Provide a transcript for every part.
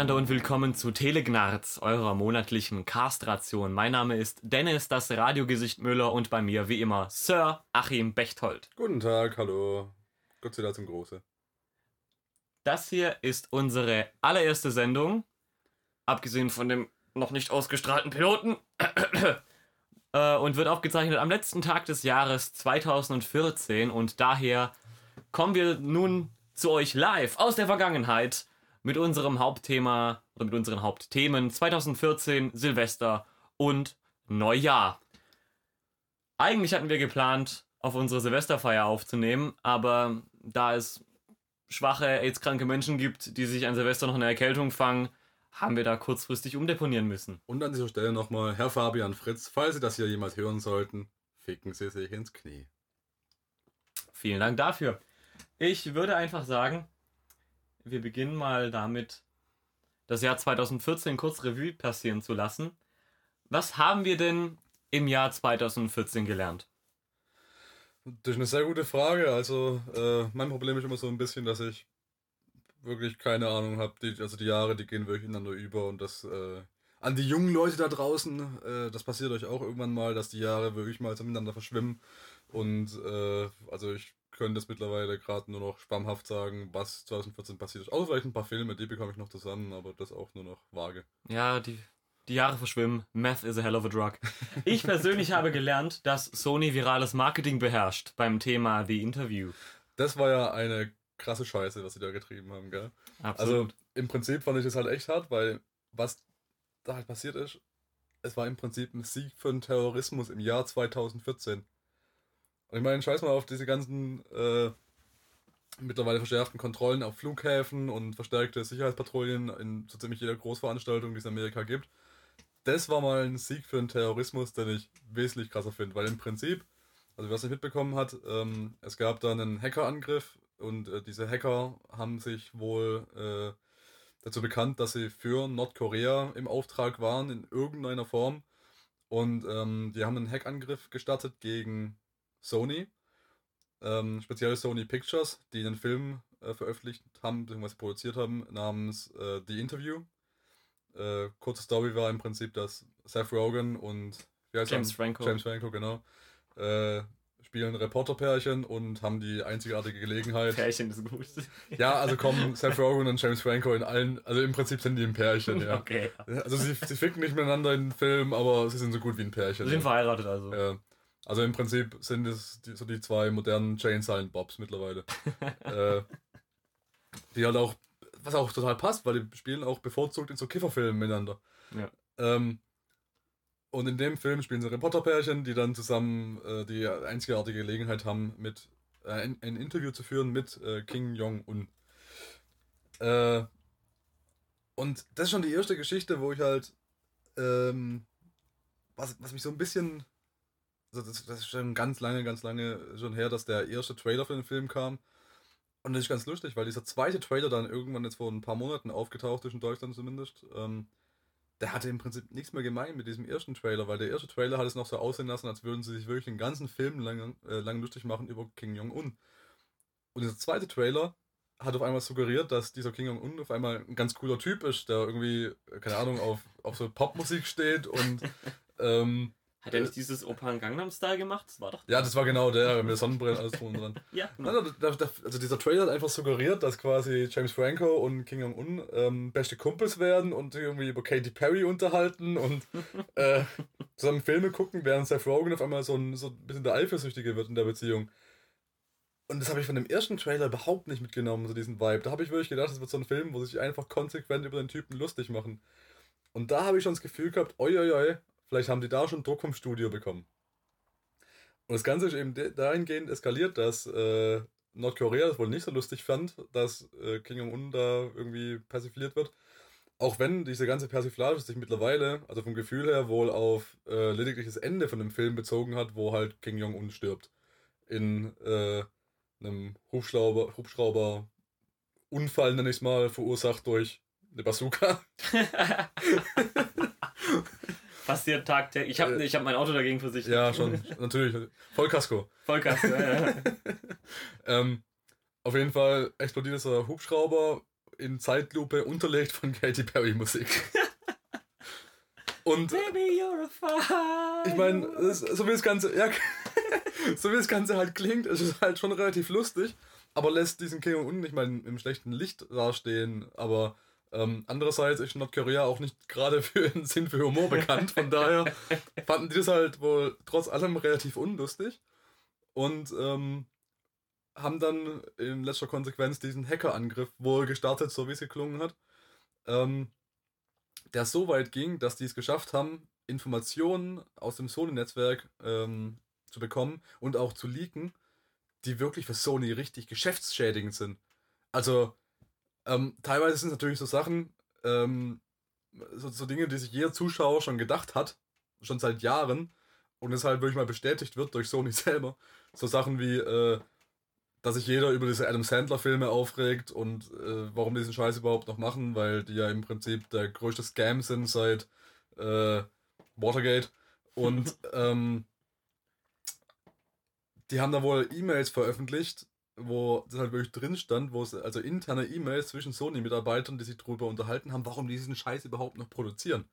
Hallo miteinander und willkommen zu Telegnarz, eurer monatlichen Castration. Mein Name ist Dennis, das Radiogesicht Müller und bei mir wie immer Sir Achim Bechtold. Guten Tag, hallo. Gott sei Dank zum Große. Das hier ist unsere allererste Sendung, abgesehen von dem noch nicht ausgestrahlten Piloten, äh, und wird aufgezeichnet am letzten Tag des Jahres 2014 und daher kommen wir nun zu euch live aus der Vergangenheit mit unserem Hauptthema oder mit unseren Hauptthemen 2014, Silvester und Neujahr. Eigentlich hatten wir geplant, auf unsere Silvesterfeier aufzunehmen, aber da es schwache, AIDS-kranke Menschen gibt, die sich an Silvester noch eine Erkältung fangen, haben wir da kurzfristig umdeponieren müssen. Und an dieser Stelle nochmal, Herr Fabian Fritz, falls Sie das hier jemals hören sollten, ficken Sie sich ins Knie. Vielen Dank dafür. Ich würde einfach sagen, wir beginnen mal damit, das Jahr 2014 kurz Revue passieren zu lassen. Was haben wir denn im Jahr 2014 gelernt? Das ist eine sehr gute Frage. Also, äh, mein Problem ist immer so ein bisschen, dass ich wirklich keine Ahnung habe. Also, die Jahre, die gehen wirklich ineinander über und das. Äh, an die jungen Leute da draußen, äh, das passiert euch auch irgendwann mal, dass die Jahre wirklich mal miteinander verschwimmen. Und äh, also ich könnte es mittlerweile gerade nur noch spamhaft sagen, was 2014 passiert ist. Außer vielleicht ein paar Filme, die bekomme ich noch zusammen, aber das auch nur noch vage. Ja, die, die Jahre verschwimmen. Meth is a hell of a drug. Ich persönlich habe gelernt, dass Sony virales Marketing beherrscht beim Thema The Interview. Das war ja eine krasse Scheiße, was sie da getrieben haben, gell? Absolut. Also im Prinzip fand ich das halt echt hart, weil was da halt passiert ist, es war im Prinzip ein Sieg für den Terrorismus im Jahr 2014. Und ich meine, scheiß mal auf diese ganzen äh, mittlerweile verschärften Kontrollen auf Flughäfen und verstärkte Sicherheitspatrouillen in so ziemlich jeder Großveranstaltung, die es in Amerika gibt. Das war mal ein Sieg für den Terrorismus, den ich wesentlich krasser finde, weil im Prinzip, also wer es nicht mitbekommen hat, ähm, es gab da einen Hackerangriff und äh, diese Hacker haben sich wohl äh, dazu bekannt, dass sie für Nordkorea im Auftrag waren in irgendeiner Form und ähm, die haben einen Hackangriff gestartet gegen Sony, ähm, speziell Sony Pictures, die einen Film äh, veröffentlicht haben, beziehungsweise produziert haben, namens äh, The Interview. Äh, kurze Story war im Prinzip, dass Seth Rogen und James Franco. James Franco, genau. Äh, spielen Reporterpärchen und haben die einzigartige Gelegenheit. Pärchen ist gut. Ja, also kommen Seth Rogen und James Franco in allen, also im Prinzip sind die ein Pärchen, ja. Okay. Also sie, sie ficken nicht miteinander in den Film, aber sie sind so gut wie ein Pärchen. Sie sind verheiratet also. Ja. Also im Prinzip sind es die, so die zwei modernen Jane Silent Bobs mittlerweile. äh, die halt auch, was auch total passt, weil die spielen auch bevorzugt in so Kifferfilmen miteinander. Ja. Ähm, und in dem Film spielen sie Reporterpärchen, die dann zusammen äh, die einzigartige Gelegenheit haben, mit äh, ein, ein, Interview zu führen mit äh, King Jong-un. Äh, und das ist schon die erste Geschichte, wo ich halt, ähm, was, was mich so ein bisschen also das, das, ist schon ganz lange, ganz lange schon her, dass der erste Trailer für den Film kam. Und das ist ganz lustig, weil dieser zweite Trailer dann irgendwann jetzt vor ein paar Monaten aufgetaucht ist, in Deutschland zumindest. Ähm, der hatte im Prinzip nichts mehr gemein mit diesem ersten Trailer, weil der erste Trailer hat es noch so aussehen lassen, als würden sie sich wirklich den ganzen Film lang, äh, lang lustig machen über King Jong-un. Und dieser zweite Trailer hat auf einmal suggeriert, dass dieser King Jong-un auf einmal ein ganz cooler Typ ist, der irgendwie, keine Ahnung, auf, auf so Popmusik steht und ähm, hat er nicht dieses Opan Gangnam Style gemacht? Das war doch. Ja, das war genau der mit der Sonnenbrille alles drum und dran. ja. Genau. Also dieser Trailer hat einfach suggeriert, dass quasi James Franco und King Jong-un ähm, beste Kumpels werden und irgendwie über Katy Perry unterhalten und äh, zusammen Filme gucken, während Seth Rogen auf einmal so ein, so ein bisschen der Eifersüchtige wird in der Beziehung. Und das habe ich von dem ersten Trailer überhaupt nicht mitgenommen, so diesen Vibe. Da habe ich wirklich gedacht, das wird so ein Film, wo sich einfach konsequent über den Typen lustig machen. Und da habe ich schon das Gefühl gehabt, oi, oi, oi, Vielleicht haben die da schon Druck vom Studio bekommen. Und das Ganze ist eben dahingehend eskaliert, dass äh, Nordkorea das wohl nicht so lustig fand, dass äh, Kim Jong-un da irgendwie persifliert wird. Auch wenn diese ganze Persiflage sich mittlerweile, also vom Gefühl her, wohl auf äh, lediglich das Ende von dem Film bezogen hat, wo halt Kim Jong-un stirbt. In äh, einem Hubschrauber, Hubschrauber Unfall, nenne ich es mal, verursacht durch eine Bazooka. passiert tagtäglich. Ich habe äh, ich hab mein Auto dagegen versichert. Ja, schon, natürlich. Vollkasko. Vollkasko, ja. ähm, auf jeden Fall explodiert dieser Hubschrauber in Zeitlupe unterlegt von Katy Perry Musik. Und Baby, you're a fire. Ich meine, so wie das Ganze, ja, so wie das Ganze halt klingt, ist es halt schon relativ lustig, aber lässt diesen Kim Jong-un nicht mal im schlechten Licht dastehen. Aber ähm, andererseits ist Nordkorea auch nicht gerade für einen Sinn für Humor bekannt. Von daher fanden die das halt wohl trotz allem relativ unlustig und ähm, haben dann in letzter Konsequenz diesen Hackerangriff wohl gestartet, so wie es geklungen hat. Ähm, der so weit ging, dass die es geschafft haben, Informationen aus dem Sony-Netzwerk ähm, zu bekommen und auch zu leaken, die wirklich für Sony richtig geschäftsschädigend sind. Also, ähm, teilweise sind es natürlich so Sachen, ähm, so, so, Dinge, die sich jeder Zuschauer schon gedacht hat, schon seit Jahren, und es halt wirklich mal bestätigt wird durch Sony selber. So Sachen wie, äh, dass sich jeder über diese Adam Sandler-Filme aufregt und äh, warum die diesen Scheiß überhaupt noch machen, weil die ja im Prinzip der größte Scam sind seit äh, Watergate. Und ähm, die haben da wohl E-Mails veröffentlicht, wo das halt wirklich drin stand, wo es also interne E-Mails zwischen Sony-Mitarbeitern, die sich darüber unterhalten haben, warum die diesen Scheiß überhaupt noch produzieren.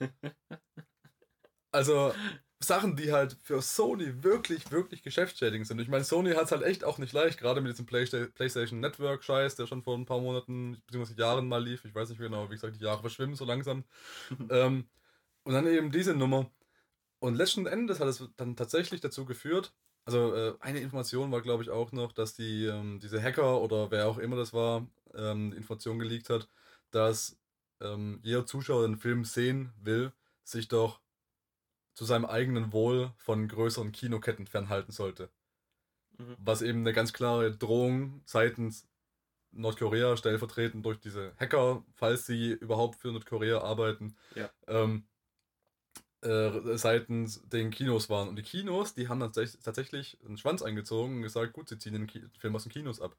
also Sachen, die halt für Sony wirklich, wirklich geschäftsschädigend sind. Ich meine, Sony hat es halt echt auch nicht leicht, gerade mit diesem PlayStation Network-Scheiß, der schon vor ein paar Monaten, beziehungsweise Jahren mal lief. Ich weiß nicht genau, wie gesagt, die Jahre verschwimmen so langsam. ähm, und dann eben diese Nummer. Und letzten Endes hat es dann tatsächlich dazu geführt, also äh, eine Information war, glaube ich, auch noch, dass die, ähm, diese Hacker oder wer auch immer das war, ähm, Information geleakt hat, dass ähm, jeder Zuschauer, der den Film sehen will, sich doch zu seinem eigenen Wohl von größeren Kinoketten fernhalten sollte. Mhm. Was eben eine ganz klare Drohung seitens Nordkorea, stellvertretend durch diese Hacker, falls sie überhaupt für Nordkorea arbeiten, ja. ähm, äh, seitens den Kinos waren. Und die Kinos, die haben dann tatsächlich einen Schwanz eingezogen und gesagt, gut, sie ziehen den Ki Film aus den Kinos ab.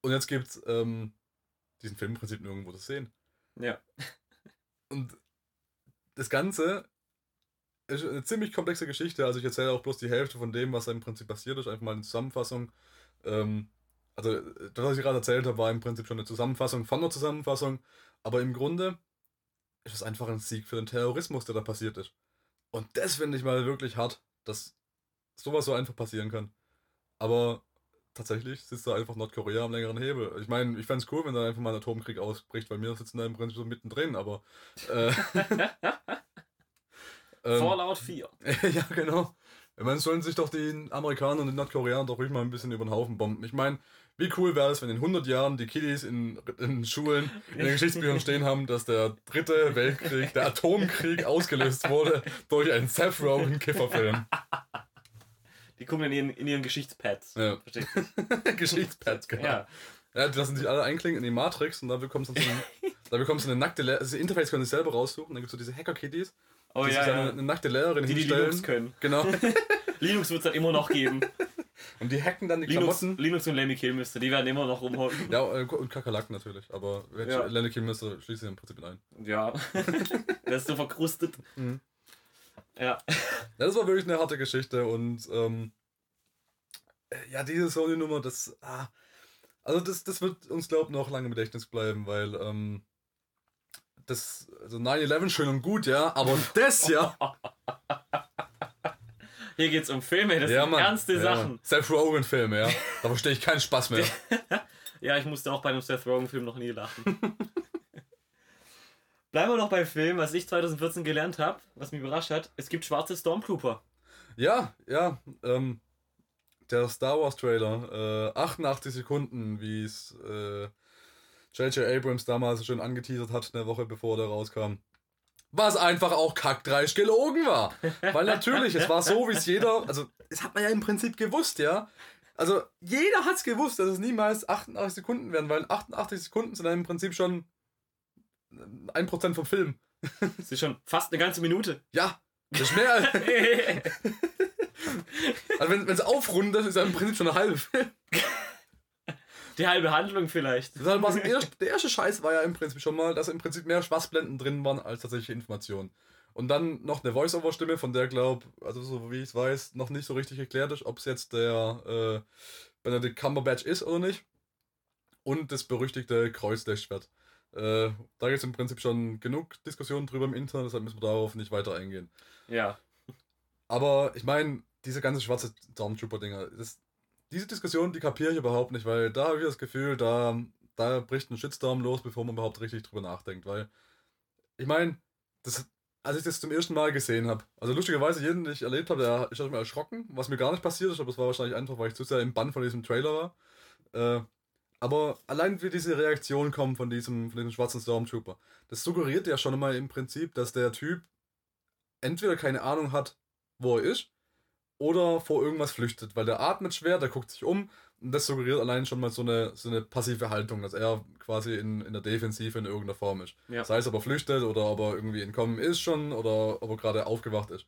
Und jetzt gibt es ähm, diesen Film im Prinzip nirgendwo zu sehen. Ja. Und das Ganze ist eine ziemlich komplexe Geschichte. Also ich erzähle auch bloß die Hälfte von dem, was im Prinzip passiert ist. Einfach mal eine Zusammenfassung. Ähm, also das, was ich gerade erzählt habe, war im Prinzip schon eine Zusammenfassung von der Zusammenfassung. Aber im Grunde ist es einfach ein Sieg für den Terrorismus, der da passiert ist. Und das finde ich mal wirklich hart, dass sowas so einfach passieren kann. Aber tatsächlich sitzt da einfach Nordkorea am längeren Hebel. Ich meine, ich fände es cool, wenn da einfach mal ein Atomkrieg ausbricht, weil wir sitzen da im Prinzip so mittendrin, aber. Äh, Ähm, Fallout 4. ja, genau. Ich meine, sollen sich doch die Amerikaner und die Nordkoreaner doch ruhig mal ein bisschen über den Haufen bomben. Ich meine, wie cool wäre es, wenn in 100 Jahren die Kiddies in, in Schulen, in den Geschichtsbüchern stehen haben, dass der dritte Weltkrieg, der Atomkrieg ausgelöst wurde durch einen Seth Rogen Kifferfilm. Die kommen in ihren, in ihren Geschichtspads. Ja. Geschichtspads, genau. Ja. Ja, die lassen sich alle einklinken in die Matrix und da bekommst du, so eine, da bekommst du eine nackte, Le also Interface können sie selber raussuchen, dann gibt es so diese Hacker-Kiddies Oh die ja, ja. Eine, nackte Lehrerin die hinstellen. Die Linux können. Genau. Linux wird es dann immer noch geben. Und die hacken dann die Linux, Klamotten. Linux und Lemmy Kilmister, die werden immer noch rumhocken. Ja, äh, und Kakerlaken natürlich, aber ja. Lemmy Kilmister schließe ich im Prinzip ein. Ja, das ist so verkrustet. Mhm. Ja. ja. Das war wirklich eine harte Geschichte und ähm, ja, diese Sony-Nummer, das, ah, also das, das wird uns, glaube ich, noch lange im Gedächtnis bleiben, weil ähm, das, also 9-11 schön und gut, ja, aber das ja. Hier geht's um Filme, das ja, sind Mann. ernste ja, Sachen. Seth Rogen-Filme, ja. Da verstehe ich keinen Spaß mehr. ja, ich musste auch bei einem Seth Rogen-Film noch nie lachen. Bleiben wir noch beim Film, was ich 2014 gelernt habe, was mich überrascht hat. Es gibt schwarze Stormtrooper. Ja, ja. Ähm, der Star Wars Trailer, äh, 88 Sekunden, wie es äh, J.J. Abrams damals schon angeteasert hat, eine Woche bevor der rauskam. Was einfach auch kackdreisch gelogen war. Weil natürlich, es war so, wie es jeder, also es hat man ja im Prinzip gewusst, ja. Also jeder hat es gewusst, dass es niemals 88 Sekunden werden, weil 88 Sekunden sind dann im Prinzip schon ein Prozent vom Film. Das ist schon fast eine ganze Minute. Ja, das ist mehr. also wenn es aufrundet, ist ja im Prinzip schon eine halbe Film. Die halbe Handlung vielleicht. Das war der, erste, Scheiß war ja im Prinzip schon mal, dass im Prinzip mehr Schwachblenden drin waren als tatsächliche Informationen. Und dann noch eine Voice-Over-Stimme, von der glaub, also so wie ich es weiß, noch nicht so richtig erklärt ist, ob es jetzt der äh, Benedict Cumberbatch ist oder nicht. und das berüchtigte Kreuzlechschwert. Äh, da gibt es im Prinzip schon genug Diskussionen drüber im Internet, deshalb müssen wir darauf nicht weiter eingehen. Ja. Aber ich meine, diese ganze schwarze Stormtrooper-Dinger, diese Diskussion, die kapiere ich überhaupt nicht, weil da habe ich das Gefühl, da, da bricht ein Shitstorm los, bevor man überhaupt richtig drüber nachdenkt. Weil, ich meine, das, als ich das zum ersten Mal gesehen habe, also lustigerweise, jeden, den ich erlebt habe, der ist erstmal erschrocken, was mir gar nicht passiert ist, aber es war wahrscheinlich einfach, weil ich zu sehr im Bann von diesem Trailer war. Äh, aber allein wie diese Reaktion kommt von diesem, von diesem schwarzen Stormtrooper, das suggeriert ja schon mal im Prinzip, dass der Typ entweder keine Ahnung hat, wo er ist, oder vor irgendwas flüchtet, weil der atmet schwer, der guckt sich um und das suggeriert allein schon mal so eine, so eine passive Haltung, dass er quasi in, in der Defensive in irgendeiner Form ist. Ja. Sei es ob er flüchtet oder ob er irgendwie entkommen ist schon oder ob er gerade aufgewacht ist.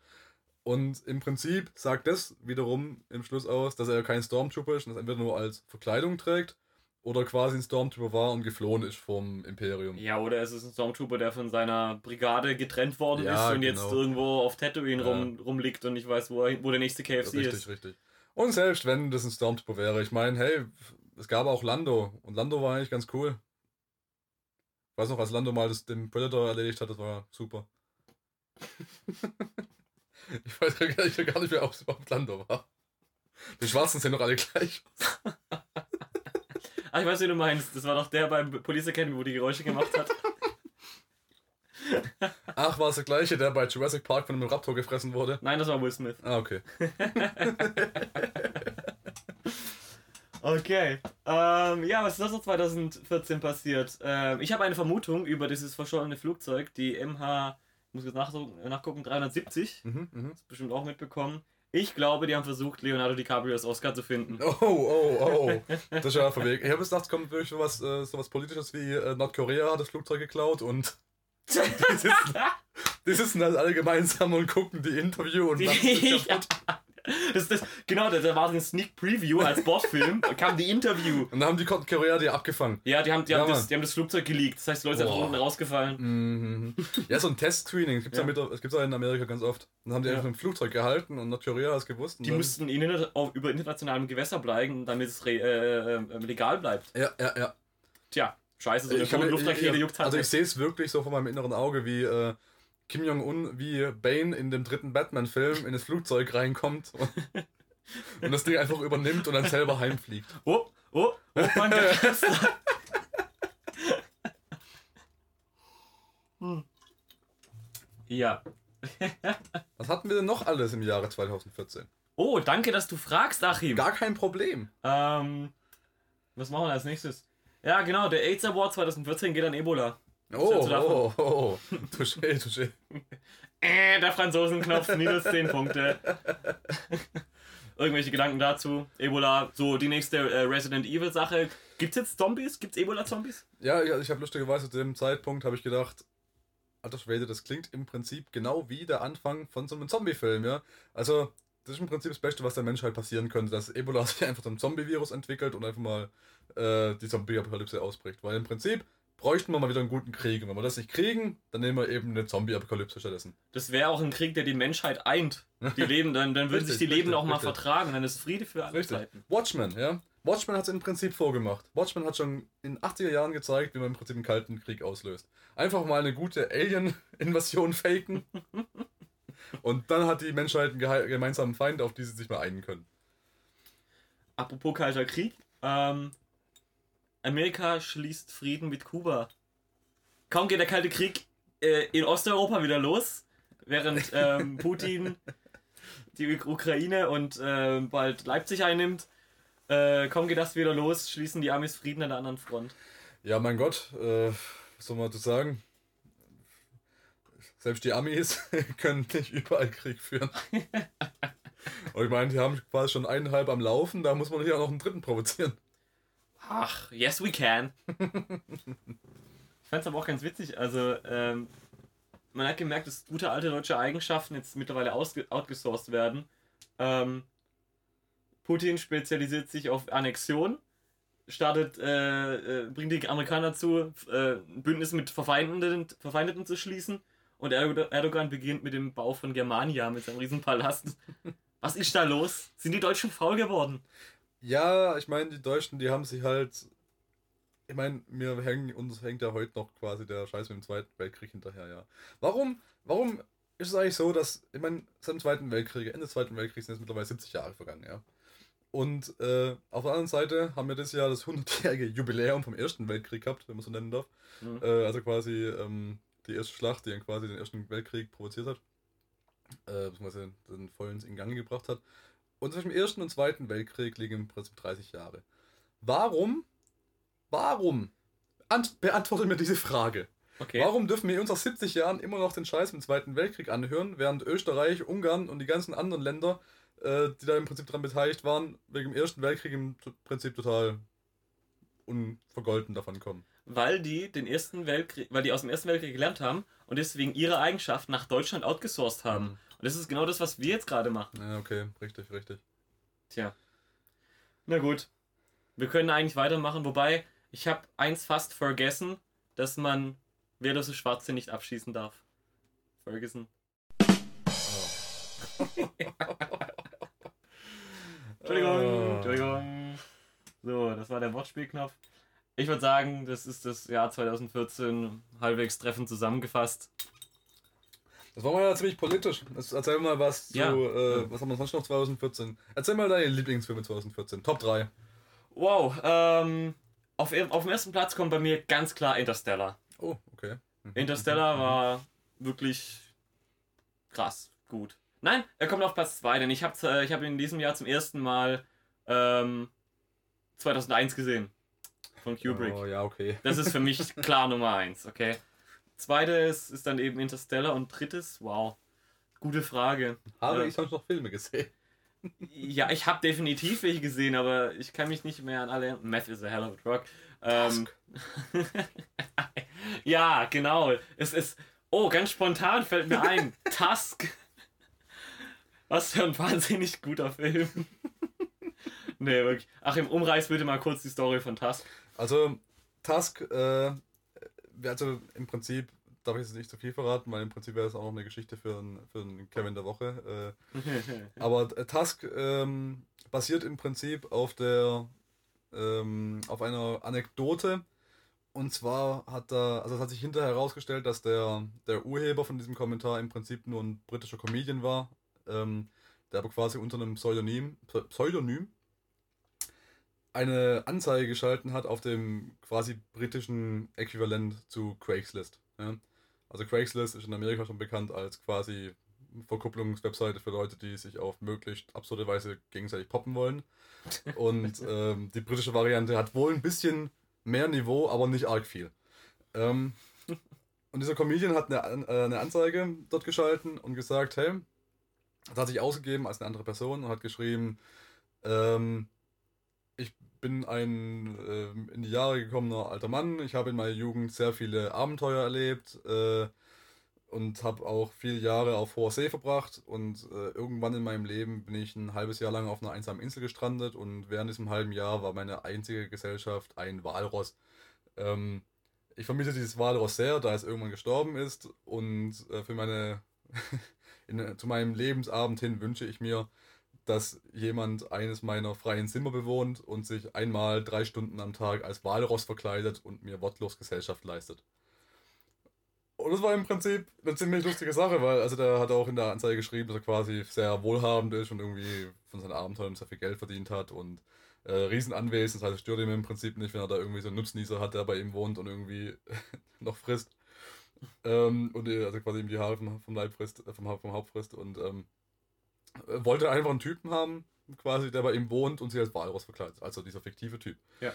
Und im Prinzip sagt das wiederum im Schluss aus, dass er kein Stormtrooper ist und das entweder nur als Verkleidung trägt oder quasi ein Stormtrooper war und geflohen ist vom Imperium. Ja, oder es ist ein Stormtrooper, der von seiner Brigade getrennt worden ja, ist und genau. jetzt irgendwo auf Tatooine ja. rum, rumliegt und nicht weiß, wo, er, wo der nächste KFC richtig, ist. Richtig, richtig. Und selbst wenn das ein Stormtrooper wäre, ich meine, hey, es gab auch Lando und Lando war eigentlich ganz cool. Ich weiß noch, als Lando mal das, den Predator erledigt hat, das war super. ich weiß gar nicht, gar nicht mehr, ob es überhaupt Lando war. Die Schwarzen sehen doch alle gleich aus. Ah, ich weiß, wie du meinst. Das war doch der beim Police Academy, wo die Geräusche gemacht hat. Ach, war es der gleiche, der bei Jurassic Park von einem Raptor gefressen wurde? Nein, das war Will Smith. Ah, okay. okay. Ähm, ja, was ist das noch 2014 passiert? Ähm, ich habe eine Vermutung über dieses verschollene Flugzeug, die MH, ich muss jetzt nachgucken, 370. Mhm, mh. Hast bestimmt auch mitbekommen. Ich glaube, die haben versucht, Leonardo DiCaprio als Oscar zu finden. Oh, oh, oh. Das ist ja verwegt. Ich habe gedacht, es kommt wirklich sowas, äh, sowas Politisches wie äh, Nordkorea hat das Flugzeug geklaut und die sitzen, die sitzen dann alle gemeinsam und gucken die Interview und machen sich kaputt. Das, das, genau, da war ein Sneak Preview als Bordfilm, da kam die Interview. Und dann haben die Korea die abgefangen. Ja, die haben, die, ja, haben das, die haben das Flugzeug geleakt. Das heißt, die Leute sind einfach unten rausgefallen. Mhm. Ja, so ein Test-Screening. Das gibt es ja. ja, ja in Amerika ganz oft. Dann haben die ja. einfach ein Flugzeug gehalten und Nordkorea hat es gewusst. Die mussten in, auf, über internationalem Gewässer bleiben, damit es äh, äh, legal bleibt. Ja, ja, ja. Tja, scheiße, so eine Luftrakete juckt halt. Also ich sehe es wirklich so vor meinem inneren Auge, wie. Äh, Kim Jong-un wie Bane in dem dritten Batman-Film in das Flugzeug reinkommt und, und, das Ding einfach übernimmt und dann selber heimfliegt. Oh, oh, oh, mein hm. Ja. Was hatten wir denn noch alles im Jahre 2014? Oh, danke, dass du fragst, Achim. Gar kein Problem. Ähm, was machen wir als nächstes? Ja, genau, der AIDS Award 2014 geht an Ebola. Oh, oh, oh, oh. Touché, touché. äh, der Franzosenknopf, minus 10 Punkte. Irgendwelche Gedanken dazu? Ebola, so die nächste äh, Resident Evil Sache. Gibt's jetzt Zombies? Gibt's Ebola-Zombies? Ja, ich, ich habe lustigerweise zu dem Zeitpunkt habe ich gedacht, alter Schwede, das klingt im Prinzip genau wie der Anfang von so einem Zombie-Film, ja. Also, das ist im Prinzip das Beste, was der Menschheit passieren könnte, dass Ebola sich einfach zum Zombie-Virus entwickelt und einfach mal äh, die Zombie-Apokalypse ausbricht. Weil im Prinzip bräuchten wir mal wieder einen guten Krieg. Und wenn wir das nicht kriegen, dann nehmen wir eben eine Zombie-Apokalypse stattdessen. Das wäre auch ein Krieg, der die Menschheit eint. Die leben, dann, dann würden sich die Leben auch mal richtig. vertragen. Dann ist Friede für alle richtig. Zeiten. Watchmen, ja. Watchmen hat es im Prinzip vorgemacht. Watchmen hat schon in 80er Jahren gezeigt, wie man im Prinzip einen kalten Krieg auslöst. Einfach mal eine gute Alien-Invasion faken. und dann hat die Menschheit einen gemeinsamen Feind, auf die sie sich mal einigen können. Apropos kalter Krieg, ähm, Amerika schließt Frieden mit Kuba. Kaum geht der Kalte Krieg äh, in Osteuropa wieder los, während ähm, Putin die Ukraine und äh, bald Leipzig einnimmt. Äh, kaum geht das wieder los, schließen die Amis Frieden an der anderen Front. Ja, mein Gott, äh, was soll man dazu sagen? Selbst die Amis können nicht überall Krieg führen. Und ich meine, die haben quasi schon eineinhalb am Laufen, da muss man hier auch noch einen dritten provozieren. Ach, yes we can. ich fand es aber auch ganz witzig. Also, ähm, man hat gemerkt, dass gute alte deutsche Eigenschaften jetzt mittlerweile outgesourced werden. Ähm, Putin spezialisiert sich auf Annexion, startet, äh, äh, bringt die Amerikaner dazu, äh, Bündnis mit Verfeindeten, Verfeindeten zu schließen. Und Erdogan beginnt mit dem Bau von Germania mit seinem Riesenpalast. Was ist da los? Sind die Deutschen faul geworden? Ja, ich meine, die Deutschen, die haben sich halt ich meine, mir hängen, uns hängt ja heute noch quasi der Scheiß mit dem Zweiten Weltkrieg hinterher, ja. Warum, warum ist es eigentlich so, dass, ich meine, seit dem Zweiten Weltkrieg, Ende des Zweiten Weltkriegs sind jetzt mittlerweile 70 Jahre vergangen, ja. Und äh, auf der anderen Seite haben wir das Jahr das 100-jährige Jubiläum vom Ersten Weltkrieg gehabt, wenn man so nennen darf. Mhm. Äh, also quasi ähm, die erste Schlacht, die dann quasi den Ersten Weltkrieg provoziert hat. Äh, beziehungsweise den vollen in Gang gebracht hat. Und zwischen dem Ersten und Zweiten Weltkrieg liegen im Prinzip 30 Jahre. Warum, warum, Ant beantwortet mir diese Frage. Okay. Warum dürfen wir uns nach 70 Jahren immer noch den Scheiß im Zweiten Weltkrieg anhören, während Österreich, Ungarn und die ganzen anderen Länder, äh, die da im Prinzip daran beteiligt waren, wegen dem Ersten Weltkrieg im Prinzip total unvergolten davon kommen? Weil die den Ersten Weltkrieg, weil die aus dem Ersten Weltkrieg gelernt haben und deswegen ihre Eigenschaften nach Deutschland outgesourced haben. Das ist genau das, was wir jetzt gerade machen. Ja, okay, richtig, richtig. Tja. Na gut. Wir können eigentlich weitermachen, wobei ich habe eins fast vergessen, dass man wehrlose Schwarze nicht abschießen darf. Ferguson. Oh. Entschuldigung, oh. Entschuldigung. So, das war der Wortspielknopf. Ich würde sagen, das ist das Jahr 2014 halbwegs treffend zusammengefasst. Das war mal ja ziemlich politisch. Erzähl mal was zu, ja. äh, was haben wir sonst noch 2014? Erzähl mal deine Lieblingsfilme 2014. Top 3. Wow, ähm, auf, auf dem ersten Platz kommt bei mir ganz klar Interstellar. Oh, okay. Mhm. Interstellar mhm. war wirklich krass, gut. Nein, er kommt auf Platz 2, denn ich habe äh, ich hab ihn in diesem Jahr zum ersten Mal ähm, 2001 gesehen. Von Kubrick. Oh, ja, okay. Das ist für mich klar Nummer 1, okay. Zweites ist dann eben Interstellar und drittes, wow, gute Frage. Habe äh, ich sonst noch Filme gesehen? Ja, ich habe definitiv welche gesehen, aber ich kann mich nicht mehr an alle. Meth is a hell of a drug. Ähm, ja, genau. Es ist. Oh, ganz spontan fällt mir ein. Tusk. Was für ein wahnsinnig guter Film. nee, wirklich. Ach, im Umreiß bitte mal kurz die Story von Tusk. Also, Tusk, äh, also im Prinzip darf ich jetzt nicht zu viel verraten, weil im Prinzip wäre es auch noch eine Geschichte für einen, für einen Kevin der Woche. Äh, aber Tusk ähm, basiert im Prinzip auf der ähm, auf einer Anekdote. Und zwar hat da, also es hat sich hinterher herausgestellt, dass der, der Urheber von diesem Kommentar im Prinzip nur ein britischer Comedian war, ähm, der aber quasi unter einem Pseudonym, Pseudonym eine Anzeige geschalten hat auf dem quasi britischen Äquivalent zu Craigslist. Ja? Also Craigslist ist in Amerika schon bekannt als quasi Verkupplungswebseite für Leute, die sich auf möglichst absurde Weise gegenseitig poppen wollen. Und ähm, die britische Variante hat wohl ein bisschen mehr Niveau, aber nicht arg viel. Ähm, und dieser Comedian hat eine, äh, eine Anzeige dort geschalten und gesagt, hey, das hat sich ausgegeben als eine andere Person und hat geschrieben, ähm, ich bin ein äh, in die Jahre gekommener alter Mann. Ich habe in meiner Jugend sehr viele Abenteuer erlebt äh, und habe auch viele Jahre auf hoher See verbracht. Und äh, irgendwann in meinem Leben bin ich ein halbes Jahr lang auf einer einsamen Insel gestrandet und während diesem halben Jahr war meine einzige Gesellschaft ein Walross. Ähm, ich vermisse dieses Walross sehr, da es irgendwann gestorben ist. Und äh, für meine in, zu meinem Lebensabend hin wünsche ich mir, dass jemand eines meiner freien Zimmer bewohnt und sich einmal drei Stunden am Tag als Walross verkleidet und mir wortlos Gesellschaft leistet. Und das war im Prinzip eine ziemlich lustige Sache, weil also der hat auch in der Anzeige geschrieben, dass er quasi sehr wohlhabend ist und irgendwie von seinen Abenteuern sehr viel Geld verdient hat und äh, Riesenanwesen, das heißt, es stört ihm im Prinzip nicht, wenn er da irgendwie so einen Nutznießer hat, der bei ihm wohnt und irgendwie noch frisst. Ähm, und äh, also quasi ihm die Haare vom, vom Leib frisst, äh, vom, vom Haupt frisst und ähm, wollte einfach einen Typen haben, quasi, der bei ihm wohnt und sich als Walross verkleidet. Also dieser fiktive Typ. Ja.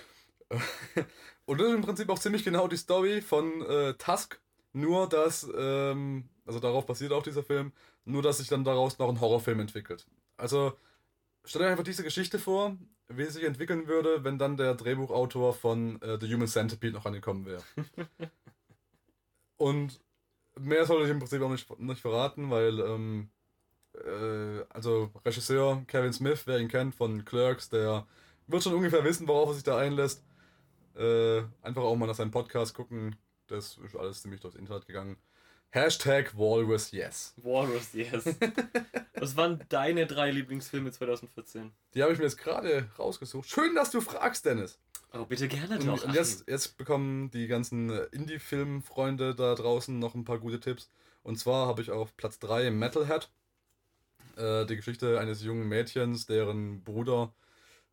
und das ist im Prinzip auch ziemlich genau die Story von äh, Tusk. Nur, dass, ähm, also darauf basiert auch dieser Film, nur, dass sich dann daraus noch ein Horrorfilm entwickelt. Also, stell dir einfach diese Geschichte vor, wie sie sich entwickeln würde, wenn dann der Drehbuchautor von äh, The Human Centipede noch angekommen wäre. und mehr soll ich im Prinzip auch nicht, nicht verraten, weil ähm, äh, also Regisseur Kevin Smith, wer ihn kennt von Clerks, der wird schon ungefähr wissen, worauf er sich da einlässt. Äh, einfach auch mal nach seinem Podcast gucken. Das ist alles ziemlich durchs Internet gegangen. Hashtag Walrus Yes. Walrus Yes. Was waren deine drei Lieblingsfilme 2014? Die habe ich mir jetzt gerade rausgesucht. Schön, dass du fragst, Dennis. Oh, bitte gerne doch. Und, jetzt, jetzt bekommen die ganzen Indie-Film-Freunde da draußen noch ein paar gute Tipps. Und zwar habe ich auf Platz 3 Metalhead. Äh, die Geschichte eines jungen Mädchens, deren Bruder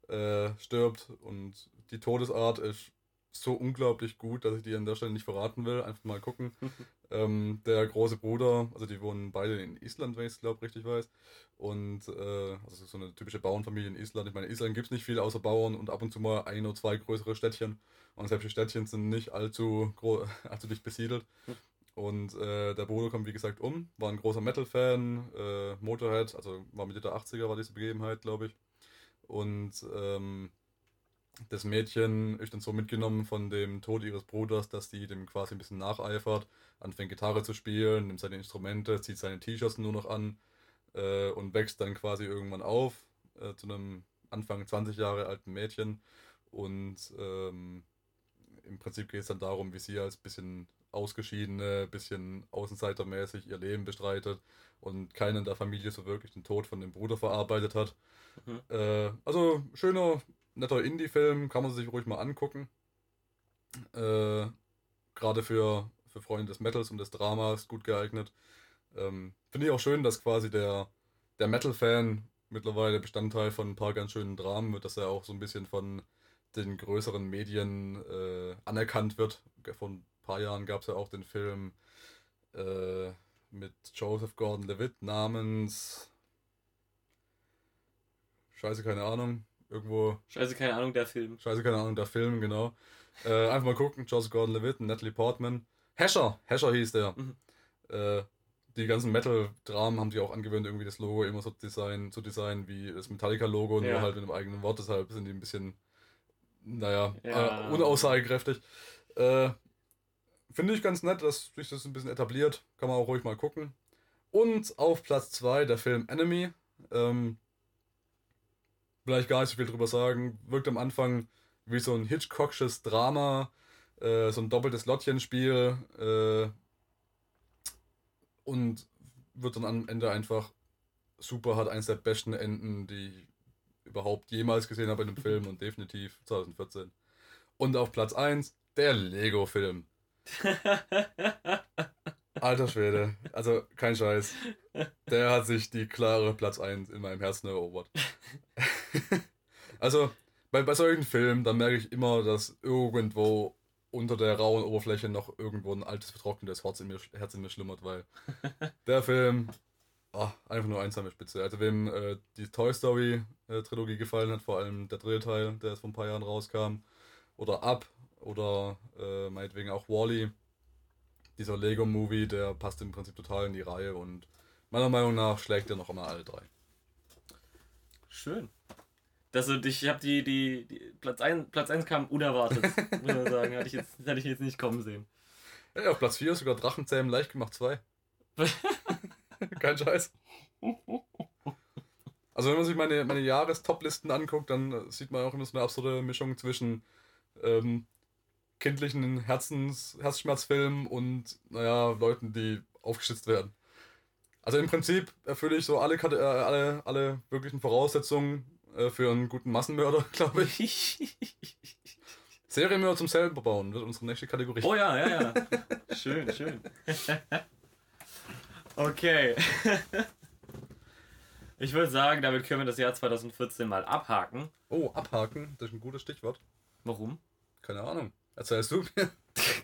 äh, stirbt. Und die Todesart ist so unglaublich gut, dass ich die an der Stelle nicht verraten will. Einfach mal gucken. ähm, der große Bruder, also die wohnen beide in Island, wenn ich es glaube richtig weiß. Und äh, also so eine typische Bauernfamilie in Island. Ich meine, in Island gibt es nicht viel außer Bauern und ab und zu mal ein oder zwei größere Städtchen. Und selbst die Städtchen sind nicht allzu, allzu dicht besiedelt. Und äh, der Bruder kommt, wie gesagt, um, war ein großer Metal-Fan, äh, Motorhead, also war Mitte der 80er, war diese Begebenheit, glaube ich. Und ähm, das Mädchen ist dann so mitgenommen von dem Tod ihres Bruders, dass sie dem quasi ein bisschen nacheifert, anfängt Gitarre zu spielen, nimmt seine Instrumente, zieht seine T-Shirts nur noch an äh, und wächst dann quasi irgendwann auf äh, zu einem Anfang 20 Jahre alten Mädchen. Und ähm, im Prinzip geht es dann darum, wie sie als bisschen ausgeschiedene, bisschen außenseitermäßig ihr Leben bestreitet und keiner in der Familie so wirklich den Tod von dem Bruder verarbeitet hat. Mhm. Äh, also schöner, netter Indie-Film, kann man sich ruhig mal angucken. Äh, Gerade für, für Freunde des Metals und des Dramas gut geeignet. Ähm, Finde ich auch schön, dass quasi der, der Metal-Fan mittlerweile Bestandteil von ein paar ganz schönen Dramen wird, dass er auch so ein bisschen von den größeren Medien äh, anerkannt wird. Vor ein paar Jahren gab es ja auch den Film äh, mit Joseph Gordon-Levitt namens Scheiße, keine Ahnung. Irgendwo. Scheiße, keine Ahnung, der Film. Scheiße, keine Ahnung, der Film, genau. Äh, einfach mal gucken, Joseph Gordon-Levitt und Natalie Portman. Hescher, Hescher hieß der. Mhm. Äh, die ganzen Metal-Dramen haben sich auch angewöhnt, irgendwie das Logo immer so design, zu designen wie das Metallica-Logo, ja. nur halt mit einem eigenen Wort. Deshalb sind die ein bisschen, naja, ja. äh, unaussagekräftig. Äh, Finde ich ganz nett, dass sich das ein bisschen etabliert. Kann man auch ruhig mal gucken. Und auf Platz 2 der Film Enemy. Ähm, vielleicht gar nicht so viel drüber sagen. Wirkt am Anfang wie so ein Hitchcocksches Drama, äh, so ein doppeltes Lottchenspiel. Äh, und wird dann am Ende einfach super, hat eines der besten Enden, die ich überhaupt jemals gesehen habe in einem Film und definitiv 2014. Und auf Platz 1 der Lego-Film. Alter Schwede, also kein Scheiß. Der hat sich die klare Platz 1 in meinem Herzen erobert. also bei, bei solchen Filmen, da merke ich immer, dass irgendwo unter der rauen Oberfläche noch irgendwo ein altes, vertrocknetes Herz in mir, Herz in mir schlummert, weil der Film, oh, einfach nur einsame Spitze. Also wem äh, die Toy Story äh, Trilogie gefallen hat, vor allem der dritte Teil, der jetzt vor ein paar Jahren rauskam, oder Up, oder äh, meinetwegen auch Wally, -E, dieser Lego-Movie, der passt im Prinzip total in die Reihe und meiner Meinung nach schlägt er noch immer alle drei. Schön. Dass du dich, ich habe die, die, die, Platz 1, Platz 1 kam unerwartet, muss man sagen. Hatte ich jetzt, hätte ich jetzt nicht kommen sehen. Ja, auf Platz 4 ist sogar Drachenzähmen leicht gemacht 2. Kein Scheiß. Also wenn man sich meine, meine Jahrestoplisten anguckt, dann sieht man auch immer so eine absurde Mischung zwischen ähm, kindlichen Herzens, Herzschmerzfilmen und, naja, Leuten, die aufgeschützt werden. Also im Prinzip erfülle ich so alle, äh, alle, alle wirklichen Voraussetzungen äh, für einen guten Massenmörder, glaube ich. Serienmörder zum selber bauen wird unsere nächste Kategorie. Oh ja, ja, ja. schön, schön. okay. Ich würde sagen, damit können wir das Jahr 2014 mal abhaken. Oh, abhaken, das ist ein gutes Stichwort. Warum? Keine Ahnung. Erzählst du mir?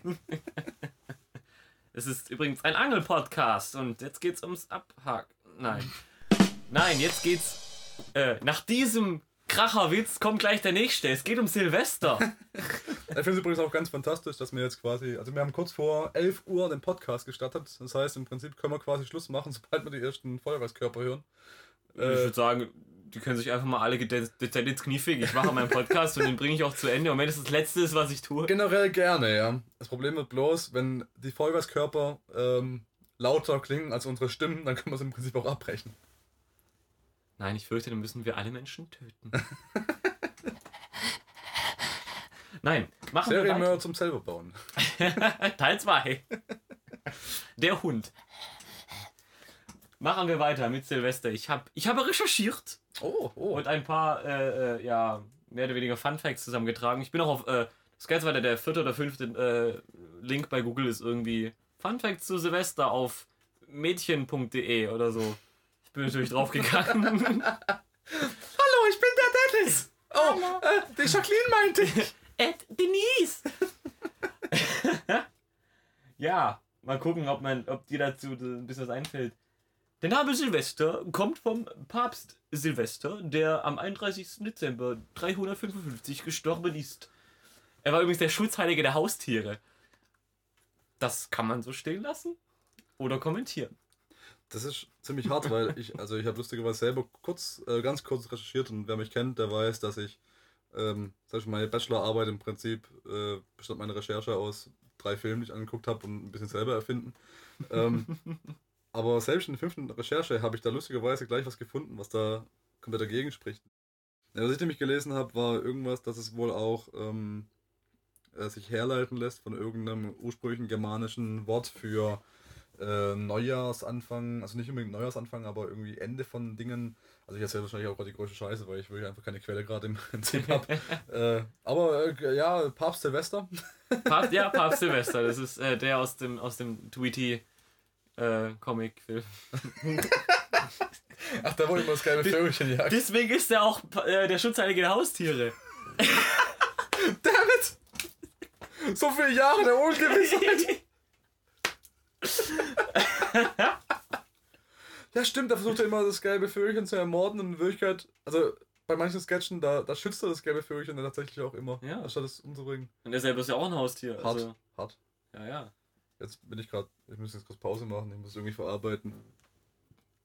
es ist übrigens ein Angel-Podcast und jetzt geht's ums Abhaken. Nein. Nein, jetzt geht's äh, nach diesem Kracherwitz kommt gleich der nächste. Es geht um Silvester. ich finde es übrigens auch ganz fantastisch, dass wir jetzt quasi, also wir haben kurz vor 11 Uhr den Podcast gestartet. Das heißt, im Prinzip können wir quasi Schluss machen, sobald wir die ersten Feuerwerkskörper hören. Ich äh, würde sagen, die können sich einfach mal alle dezent ins Knie ficken. Ich mache meinen Podcast und den bringe ich auch zu Ende. Und wenn es das Letzte ist, was ich tue. Generell gerne, ja. Das Problem wird bloß, wenn die Feuerwerkskörper ähm, lauter klingen als unsere Stimmen, dann können wir es im Prinzip auch abbrechen. Nein, ich fürchte, dann müssen wir alle Menschen töten. Nein, machen Serienmörder wir Serienmörder zum selber bauen. Teil 2. Der Hund. Machen wir weiter mit Silvester. Ich habe ich hab recherchiert. Oh, oh. Und ein paar, äh, äh, ja, mehr oder weniger Fun Facts zusammengetragen. Ich bin auch auf, äh, das Geilste war der, der vierte oder fünfte äh, Link bei Google ist irgendwie Fun Facts zu Silvester auf mädchen.de oder so. Ich bin natürlich draufgegangen. Hallo, ich bin der Dennis. Oh, äh, die Jacqueline meinte ich. Ed Denise. ja, mal gucken, ob, man, ob dir dazu ein bisschen was einfällt. Der Name Silvester kommt vom Papst Silvester, der am 31. Dezember 355 gestorben ist. Er war übrigens der Schutzheilige der Haustiere. Das kann man so stehen lassen oder kommentieren. Das ist ziemlich hart, weil ich, also ich habe lustigerweise selber kurz, äh, ganz kurz recherchiert und wer mich kennt, der weiß, dass ich, ähm, sag ich mal, meine Bachelorarbeit im Prinzip äh, bestand meine Recherche aus drei Filmen, die ich angeguckt habe und ein bisschen selber erfinden. Ähm, aber selbst in der fünften Recherche habe ich da lustigerweise gleich was gefunden, was da komplett dagegen spricht. Ja, was ich nämlich gelesen habe, war irgendwas, dass es wohl auch ähm, äh, sich herleiten lässt von irgendeinem ursprünglichen germanischen Wort für äh, Neujahrsanfang, also nicht unbedingt Neujahrsanfang, aber irgendwie Ende von Dingen. Also ich erzähle wahrscheinlich auch gerade die größte Scheiße, weil ich wirklich einfach keine Quelle gerade im Prinzip habe. äh, aber äh, ja, Papst Silvester. Papst, ja, Papst Silvester, das ist äh, der aus dem, aus dem Tweety äh, Comic-Film. Ach, da wollte ich mal das geile Vögelchen jagen. Deswegen ist er auch äh, der Schutzheilige der Haustiere. Dammit! So viele Jahre der Ungewissheit! ja, stimmt, da versucht er immer das gelbe Vögelchen zu ermorden und in Wirklichkeit, also bei manchen Sketchen, da, da schützt er das gelbe Vögelchen dann tatsächlich auch immer, ja. anstatt es umzubringen. Und er selber ist ja auch ein Haustier. Hart, also. hart. Ja, ja. Jetzt bin ich gerade, ich muss jetzt kurz Pause machen, ich muss irgendwie verarbeiten.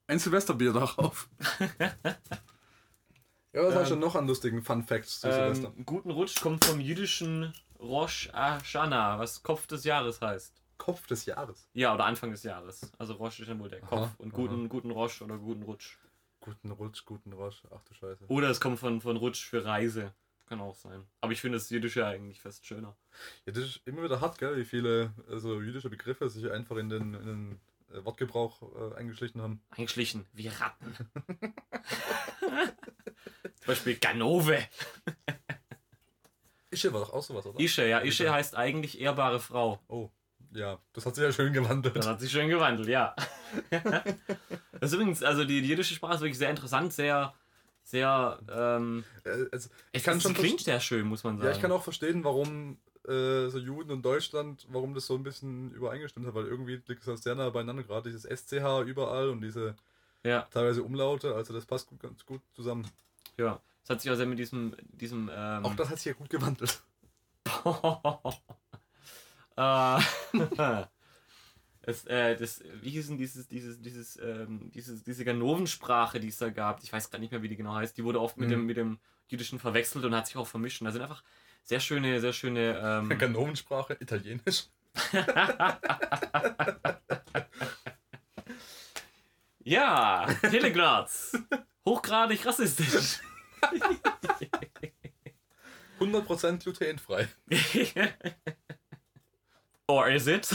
Ein Silvesterbier darauf. ja, was ähm, hast du noch an lustigen Fun Facts zu ähm, Silvester? Guten Rutsch kommt vom jüdischen Rosh Hashanah, was Kopf des Jahres heißt. Kopf des Jahres? Ja, oder Anfang des Jahres. Also Rosh ist dann wohl der Kopf. Aha, und guten, aha. guten Rosh oder guten Rutsch. Guten Rutsch, guten Rosh. Ach du Scheiße. Oder es kommt von, von Rutsch für Reise. Kann auch sein. Aber ich finde das Jüdische eigentlich fast schöner. Ja, das ist immer wieder hart, gell, wie viele also jüdische Begriffe sich einfach in den, in den äh, Wortgebrauch äh, eingeschlichen haben. Eingeschlichen, wie Ratten. Zum Beispiel Ganove. Ische war doch auch sowas, oder? Ische, ja. Ische heißt eigentlich ehrbare Frau. Oh, ja. Das hat sich ja schön gewandelt. Das hat sich schön gewandelt, ja. das ist übrigens, also die, die jiddische Sprache ist wirklich sehr interessant, sehr sehr. Ähm, also, ich kann es schon klingt sehr schön, muss man sagen. Ja, ich kann auch verstehen, warum äh, so Juden und Deutschland, warum das so ein bisschen übereingestimmt hat, weil irgendwie liegt es sehr nah beieinander, gerade dieses SCH überall und diese ja. teilweise Umlaute, also das passt gut, ganz gut zusammen. Ja, es hat sich auch sehr mit diesem. diesem ähm auch das hat sich ja gut gewandelt. das, äh, das, wie hieß denn dieses, dieses, dieses, ähm, dieses, diese Ganovensprache, die es da gab, ich weiß gar nicht mehr, wie die genau heißt, die wurde oft mit, mhm. dem, mit dem Jüdischen verwechselt und hat sich auch vermischt. Da sind einfach sehr schöne, sehr schöne. Ähm Ganovensprache, Italienisch. ja, Telegraz. Hochgradig rassistisch. 100% glutenfrei. Or is it?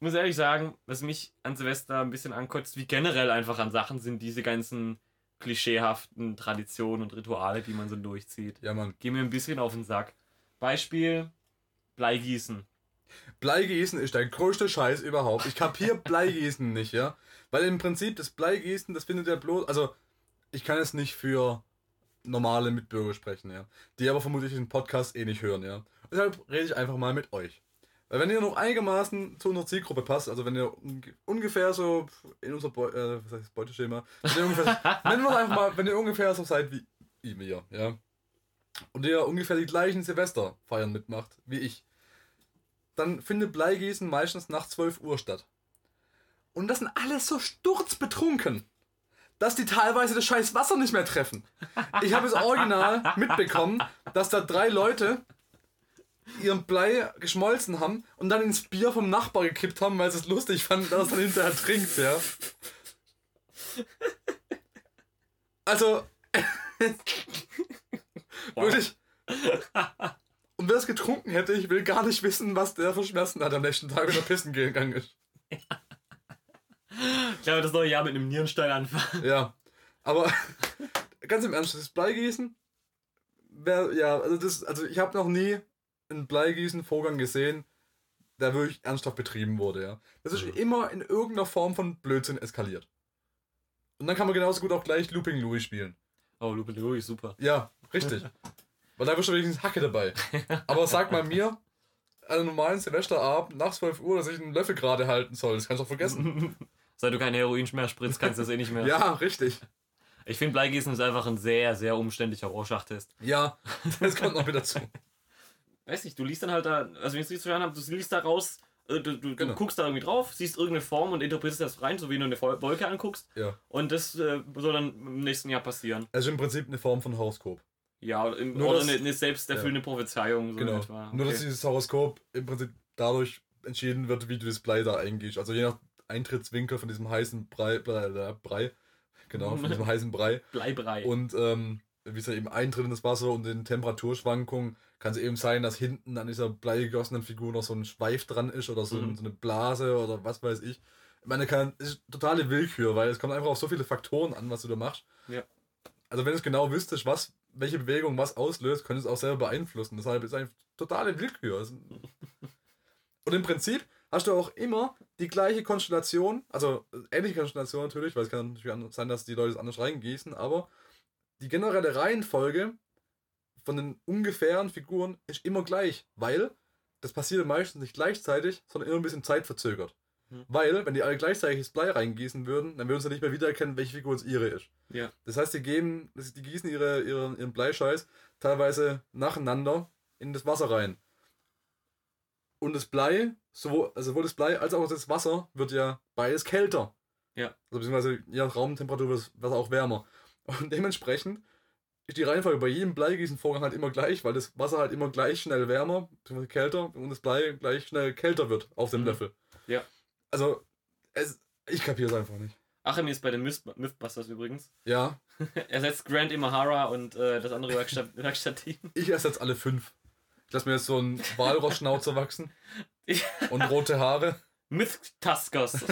Muss ehrlich sagen, was mich an Silvester ein bisschen ankotzt, wie generell einfach an Sachen sind diese ganzen klischeehaften Traditionen und Rituale, die man so durchzieht. Ja, Mann. Geh mir ein bisschen auf den Sack. Beispiel Bleigießen. Bleigießen ist der größte Scheiß überhaupt. Ich kapiere Bleigießen nicht, ja. Weil im Prinzip das Bleigießen, das findet ja bloß. Also, ich kann es nicht für normale Mitbürger sprechen, ja. Die aber vermutlich den Podcast eh nicht hören, ja. Deshalb rede ich einfach mal mit euch. Weil wenn ihr noch einigermaßen zu unserer Zielgruppe passt, also wenn ihr ungefähr so in unser Beu äh, was heißt Beuteschema, wenn ihr ungefähr, nennen wir einfach mal, wenn ihr ungefähr so seid wie mir, ja, und ihr ungefähr die gleichen Silvesterfeiern mitmacht wie ich, dann findet Bleigießen meistens nach 12 Uhr statt. Und das sind alles so sturzbetrunken, dass die teilweise das scheiß Wasser nicht mehr treffen. Ich habe es original mitbekommen, dass da drei Leute ihren Blei geschmolzen haben und dann ins Bier vom Nachbar gekippt haben, weil sie es lustig fanden, dass er dann hinterher trinkt, ja. Also, wirklich. Und wer es getrunken hätte, ich will gar nicht wissen, was der für Schmerzen hat am nächsten Tag, wenn er pissen gegangen ist. Ich glaube, das neue Jahr mit einem Nierenstein anfangen. Ja. Aber ganz im Ernst, das Bleigießen, wär, ja, also, das, also ich habe noch nie einen Bleigießen-Vorgang gesehen, der wirklich ernsthaft betrieben wurde, ja. Das ist mhm. immer in irgendeiner Form von Blödsinn eskaliert. Und dann kann man genauso gut auch gleich Looping Louis spielen. Oh, Looping Louis, super. Ja, richtig. Weil da wirst du wenigstens Hacke dabei. Aber sag mal mir, an einem normalen Silvesterabend nach 12 Uhr, dass ich einen Löffel gerade halten soll, das kannst du doch vergessen. Seit du kein Heroin mehr spritzt, kannst du das eh nicht mehr. ja, richtig. Ich finde, Bleigießen ist einfach ein sehr, sehr umständlicher Rohrschachtest. Ja, das kommt noch wieder zu. Weiß nicht, du liest dann halt da, also wenn ich es richtig verstanden habe, du liest da raus, äh, du, du, genau. du, guckst da irgendwie drauf, siehst irgendeine Form und interpretierst das rein, so wie du eine Wolke anguckst. Ja. Und das äh, soll dann im nächsten Jahr passieren. Also im Prinzip eine Form von Horoskop. Ja, im, oder das, eine, eine selbsterfüllende ja. Prophezeiung. So genau. Okay. Nur, dass dieses Horoskop im Prinzip dadurch entschieden wird, wie du das Blei da eingehst. Also je nach Eintrittswinkel von diesem heißen Brei, Brei, Brei genau, von diesem heißen Brei. Bleibrei. Und ähm, wie es eben eintritt in das Wasser und den Temperaturschwankungen, kann es eben sein, dass hinten an dieser bleigegossenen Figur noch so ein Schweif dran ist oder so, mhm. so eine Blase oder was weiß ich. Ich meine, kann, ist totale Willkür, weil es kommt einfach auf so viele Faktoren an, was du da machst. Ja. Also wenn du es genau wüsstest, was, welche Bewegung was auslöst, könntest du es auch selber beeinflussen. Deshalb ist es einfach totale Willkür. Und im Prinzip hast du auch immer die gleiche Konstellation, also ähnliche Konstellation natürlich, weil es kann natürlich sein, dass die Leute es anders reingießen, aber die generelle Reihenfolge von den ungefähren Figuren ist immer gleich, weil das passiert meistens nicht gleichzeitig, sondern immer ein bisschen zeitverzögert. Hm. Weil, wenn die alle gleichzeitig das Blei reingießen würden, dann würden sie nicht mehr wiedererkennen, welche Figur es ihre ist. Ja. Das heißt, die geben, die gießen ihre, ihre, ihren Bleischeiß teilweise nacheinander in das Wasser rein. Und das Blei, sowohl, also sowohl das Blei als auch das Wasser, wird ja beides kälter. Ja. Also beziehungsweise je nach Raumtemperatur wird das Wasser auch wärmer. Und dementsprechend ist die Reihenfolge bei jedem Bleigießenvorgang halt immer gleich, weil das Wasser halt immer gleich schnell wärmer, kälter und das Blei gleich schnell kälter wird auf dem mhm. Löffel. Ja. Also, es, ich kapiere es einfach nicht. Achim ist bei den Mythbusters übrigens. Ja. er setzt Grant Imahara und äh, das andere Werkstatt, Werkstattteam. Ich ersetze alle fünf. Ich lasse mir jetzt so einen Walrossschnauzer wachsen. Und rote Haare. Myth-Tuskers.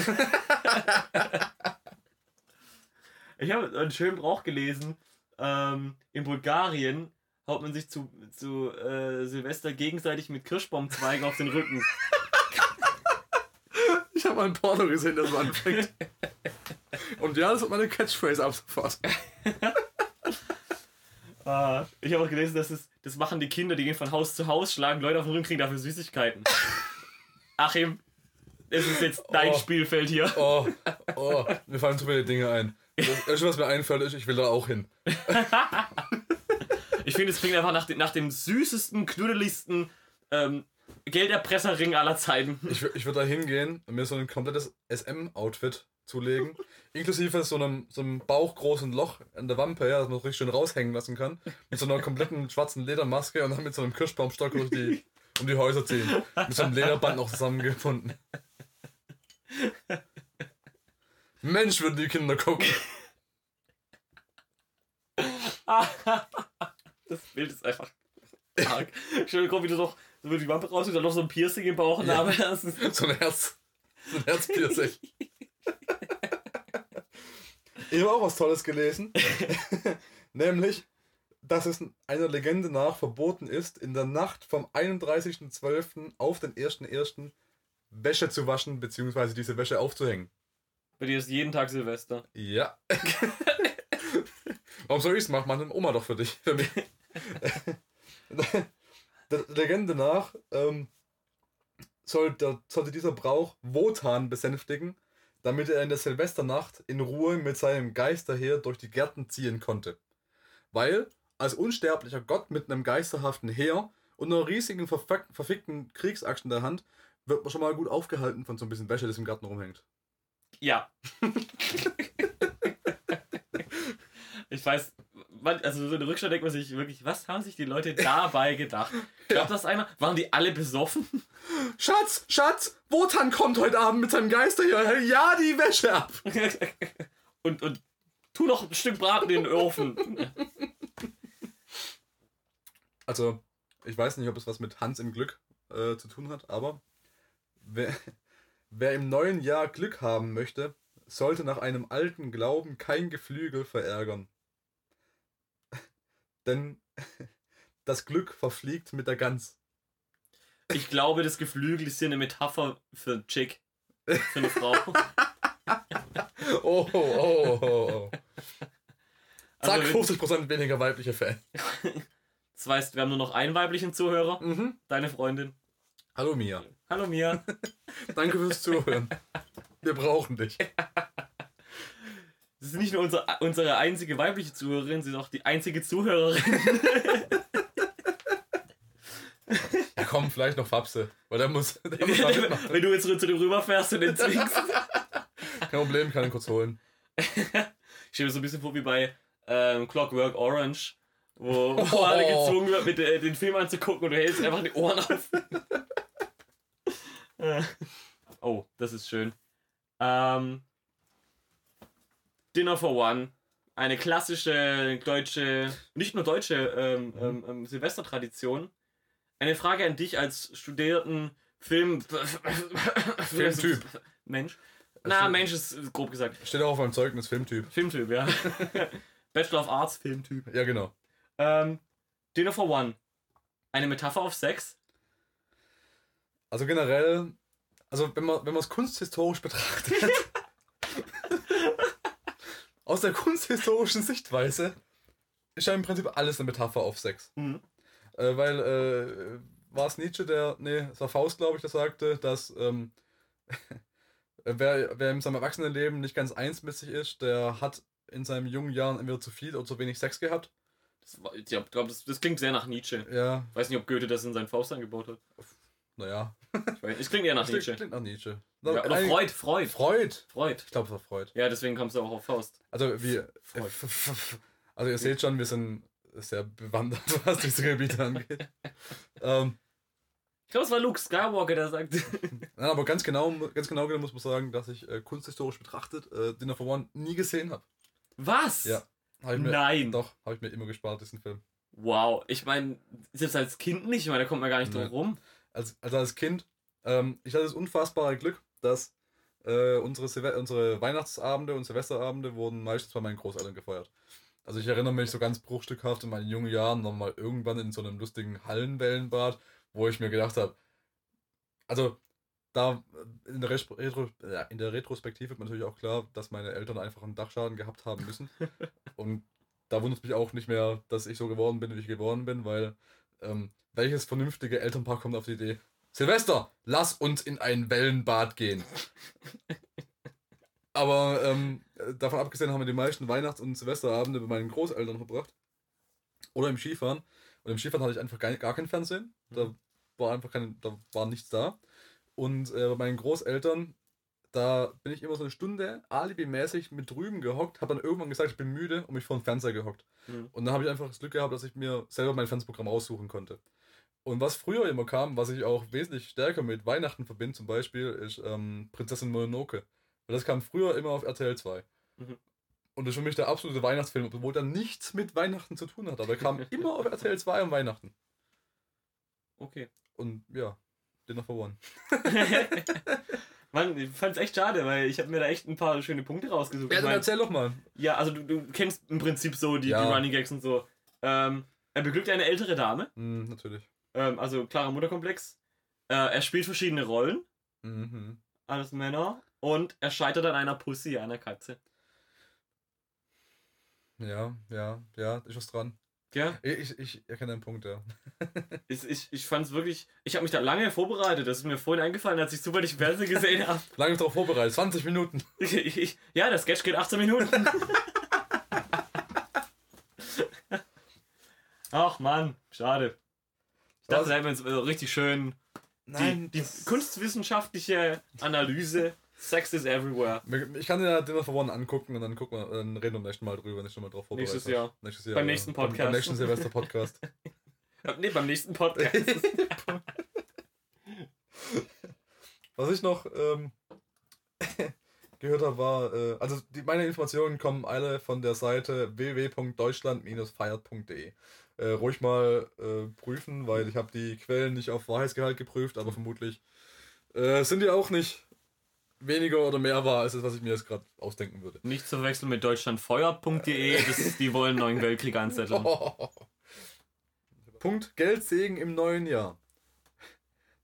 ich habe einen schönen Brauch gelesen. Ähm, in Bulgarien haut man sich zu, zu äh, Silvester gegenseitig mit Kirschbaumzweigen auf den Rücken. Ich habe mal ein Porno gesehen, das so anfängt. Und ja, das wird meine Catchphrase ab sofort. Uh, ich habe auch gelesen, dass es, das machen die Kinder, die gehen von Haus zu Haus, schlagen Leute auf den Rücken, kriegen dafür Süßigkeiten. Achim, es ist jetzt dein oh, Spielfeld hier. Oh, oh, mir fallen zu viele Dinge ein. Das Erste, was mir einfällt, ist, ich will da auch hin. ich finde, es klingt einfach nach, nach dem süßesten, knuddeligsten ähm, Gelderpresserring aller Zeiten. Ich, ich würde da hingehen und mir so ein komplettes SM-Outfit zulegen. Inklusive so einem, so einem bauchgroßen Loch an der Wampe, ja, das man richtig schön raushängen lassen kann. Mit so einer kompletten schwarzen Ledermaske und dann mit so einem Kirschbaumstock durch die, um die Häuser ziehen. Mit so einem Lederband noch zusammengefunden. Mensch, würden die Kinder gucken. das Bild ist einfach arg. Vor, wie du doch so die Wampe raus und dann noch so ein Piercing im Bauchnabel ja. hast. So ein Herz. So ein Herzpiercing. Ich habe auch was Tolles gelesen. Nämlich, dass es einer Legende nach verboten ist, in der Nacht vom 31.12. auf den 1.1. Wäsche zu waschen, beziehungsweise diese Wäsche aufzuhängen. Bei dir ist jeden Tag Silvester. Ja. Warum soll ich es machen? Meine Oma doch für dich. Für mich. der Legende nach ähm, soll der, sollte dieser Brauch Wotan besänftigen damit er in der Silvesternacht in Ruhe mit seinem Geisterheer durch die Gärten ziehen konnte. Weil, als unsterblicher Gott mit einem geisterhaften Heer und einer riesigen verfickten Kriegsaxt in der Hand, wird man schon mal gut aufgehalten von so ein bisschen Wäsche, das im Garten rumhängt. Ja. ich weiß, also so eine Rückschau denkt man sich wirklich, was haben sich die Leute dabei gedacht? Glaubt ja. das einer? Waren die alle besoffen? Schatz, Schatz, Wotan kommt heute Abend mit seinem Geister hier. Ja, die Wäsche ab. und, und tu noch ein Stück Braten in den Ofen. Also, ich weiß nicht, ob es was mit Hans im Glück äh, zu tun hat, aber wer, wer im neuen Jahr Glück haben möchte, sollte nach einem alten Glauben kein Geflügel verärgern. denn das Glück verfliegt mit der Gans. Ich glaube, das Geflügel ist hier eine Metapher für Chick. Für eine Frau. oh, oh, oh, oh. Zack, also, 50% weniger weibliche Fan. Das heißt, wir haben nur noch einen weiblichen Zuhörer. Mhm. Deine Freundin. Hallo Mia. Hallo Mia. Danke fürs Zuhören. Wir brauchen dich. Das ist nicht nur unsere, unsere einzige weibliche Zuhörerin, sie ist auch die einzige Zuhörerin. Ja, komm, vielleicht noch Fapse. Weil der muss. Der muss Wenn du jetzt zu dem rüberfährst und den zwingst. Kein Problem, kann ihn kurz holen. ich stelle mir so ein bisschen vor wie bei ähm, Clockwork Orange, wo, wo oh. alle gezwungen wird, mit, äh, den Film anzugucken und du hältst einfach die Ohren auf. oh, das ist schön. Ähm, Dinner for One. Eine klassische deutsche, nicht nur deutsche ähm, mhm. ähm, ähm, Silvestertradition. Eine Frage an dich als studierten Film. Filmtyp. Mensch. Na, Mensch ist grob gesagt. Steht auch auf meinem Zeugnis Filmtyp. Filmtyp, ja. Bachelor of Arts, Filmtyp. Ja, genau. Ähm, Dinner for One. Eine Metapher auf Sex? Also generell, also wenn man wenn man es kunsthistorisch betrachtet, aus der kunsthistorischen Sichtweise ist ja im Prinzip alles eine Metapher auf Sex. Mhm. Äh, weil äh, war es Nietzsche, der, nee, es war Faust, glaube ich, der sagte, dass ähm, wer, wer in seinem Erwachsenenleben nicht ganz eins mit sich ist, der hat in seinen jungen Jahren entweder zu viel oder zu wenig Sex gehabt. Das, ich glaube, das, das klingt sehr nach Nietzsche. Ja. Ich weiß nicht, ob Goethe das in seinen Faust eingebaut hat. Naja. Es klingt eher nach Nietzsche. Klingt nach Nietzsche. Ja, oder Freud, Freud. Freud. Freud. Ich glaube, es war Freud. Ja, deswegen kommst du auch auf Faust. Also, wir. Also, ihr seht schon, wir sind sehr bewandert, was diese Gebiete angeht. ähm, ich glaube, es war Luke Skywalker, der sagt. Nein, aber ganz genau, ganz genau muss man sagen, dass ich äh, kunsthistorisch betrachtet äh, Dinner for One nie gesehen habe. Was? Ja. Mir, Nein. Doch, habe ich mir immer gespart, diesen Film. Wow, ich meine, selbst als Kind nicht, ich meine, da kommt man gar nicht drum rum. Als, also als Kind, ähm, ich hatte das unfassbare Glück, dass äh, unsere, unsere Weihnachtsabende und Silvesterabende wurden meistens bei meinen Großeltern gefeiert. Also ich erinnere mich so ganz bruchstückhaft in meinen jungen Jahren nochmal irgendwann in so einem lustigen Hallenwellenbad, wo ich mir gedacht habe, also da in der, Retro, in der Retrospektive wird natürlich auch klar, dass meine Eltern einfach einen Dachschaden gehabt haben müssen. Und da wundert es mich auch nicht mehr, dass ich so geworden bin, wie ich geworden bin, weil ähm, welches vernünftige Elternpaar kommt auf die Idee? Silvester, lass uns in ein Wellenbad gehen. Aber ähm, davon abgesehen haben wir die meisten Weihnachts- und Silvesterabende bei meinen Großeltern verbracht. Oder im Skifahren. Und im Skifahren hatte ich einfach gar, gar kein Fernsehen. Da mhm. war einfach kein, da war nichts da. Und äh, bei meinen Großeltern, da bin ich immer so eine Stunde alibimäßig mit drüben gehockt, habe dann irgendwann gesagt, ich bin müde und mich vor den Fernseher gehockt. Mhm. Und dann habe ich einfach das Glück gehabt, dass ich mir selber mein Fernsehprogramm aussuchen konnte. Und was früher immer kam, was ich auch wesentlich stärker mit Weihnachten verbinde, zum Beispiel, ist ähm, Prinzessin Mononoke. Weil das kam früher immer auf RTL 2. Mhm. Und das ist für mich der absolute Weihnachtsfilm, obwohl der nichts mit Weihnachten zu tun hat. Aber er kam immer auf RTL 2 um Weihnachten. Okay. Und ja, Dinner for One. Mann, ich fand's echt schade, weil ich habe mir da echt ein paar schöne Punkte rausgesucht. Ja, dann mein, erzähl doch mal. Ja, also du, du kennst im Prinzip so die, ja. die Running Gags und so. Ähm, er beglückt eine ältere Dame. Mm, natürlich. Ähm, also klarer Mutterkomplex. Äh, er spielt verschiedene Rollen. Mhm. Alles Männer. Und er scheitert an einer Pussy, einer Katze. Ja, ja, ja, ist was dran. Ja? Ich, ich erkenne den Punkt, ja. ich, ich, ich fand es wirklich. Ich habe mich da lange vorbereitet. Das ist mir vorhin eingefallen, als ich zufällig Fernsehen gesehen habe. lange darauf vorbereitet, 20 Minuten. Ich, ich, ja, der Sketch geht 18 Minuten. Ach Mann, schade. Ich dachte, da hätten wir uns richtig schön Nein, die, die kunstwissenschaftliche Analyse Sex is everywhere. Ich kann dir Dinner for One angucken und dann gucken wir, dann reden wir beim nächsten Mal drüber, wenn ich schon mal drauf vorbereitet Nächstes Jahr. Nächstes Jahr. Beim ja. nächsten Podcast. Beim, beim nächsten Silvester-Podcast. nee, beim nächsten Podcast. Was ich noch ähm, gehört habe, war, äh, also die, meine Informationen kommen alle von der Seite www.deutschland-feiert.de. Äh, ruhig mal äh, prüfen, weil ich habe die Quellen nicht auf Wahrheitsgehalt geprüft, aber vermutlich äh, sind die auch nicht weniger oder mehr war, als das, was ich mir jetzt gerade ausdenken würde. Nicht zu verwechseln mit deutschlandfeuer.de, die wollen neuen Weltkrieg anzetteln. Punkt Geldsegen im neuen Jahr.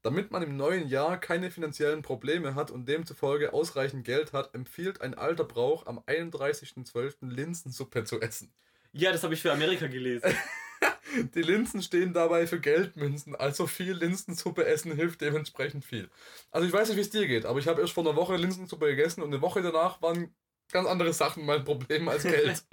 Damit man im neuen Jahr keine finanziellen Probleme hat und demzufolge ausreichend Geld hat, empfiehlt ein alter Brauch am 31.12. Linsensuppe zu essen. Ja, das habe ich für Amerika gelesen. Die Linsen stehen dabei für Geldmünzen, also viel Linsensuppe essen hilft dementsprechend viel. Also ich weiß nicht, wie es dir geht, aber ich habe erst vor einer Woche Linsensuppe gegessen und eine Woche danach waren ganz andere Sachen mein Problem als Geld.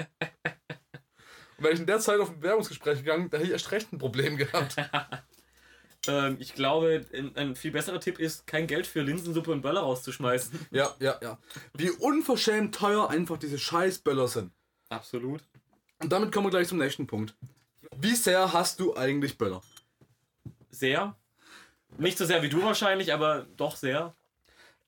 und wenn ich in der Zeit auf ein Bewerbungsgespräch gegangen, da hätte ich erst recht ein Problem gehabt. ähm, ich glaube, ein, viel besserer Tipp ist, kein Geld für Linsensuppe und Böller rauszuschmeißen. Ja, ja, ja. Wie unverschämt teuer einfach diese scheiß Böller sind. Absolut. Und damit kommen wir gleich zum nächsten Punkt. Wie sehr hast du eigentlich Böller? Sehr. Nicht so sehr wie du wahrscheinlich, aber doch sehr.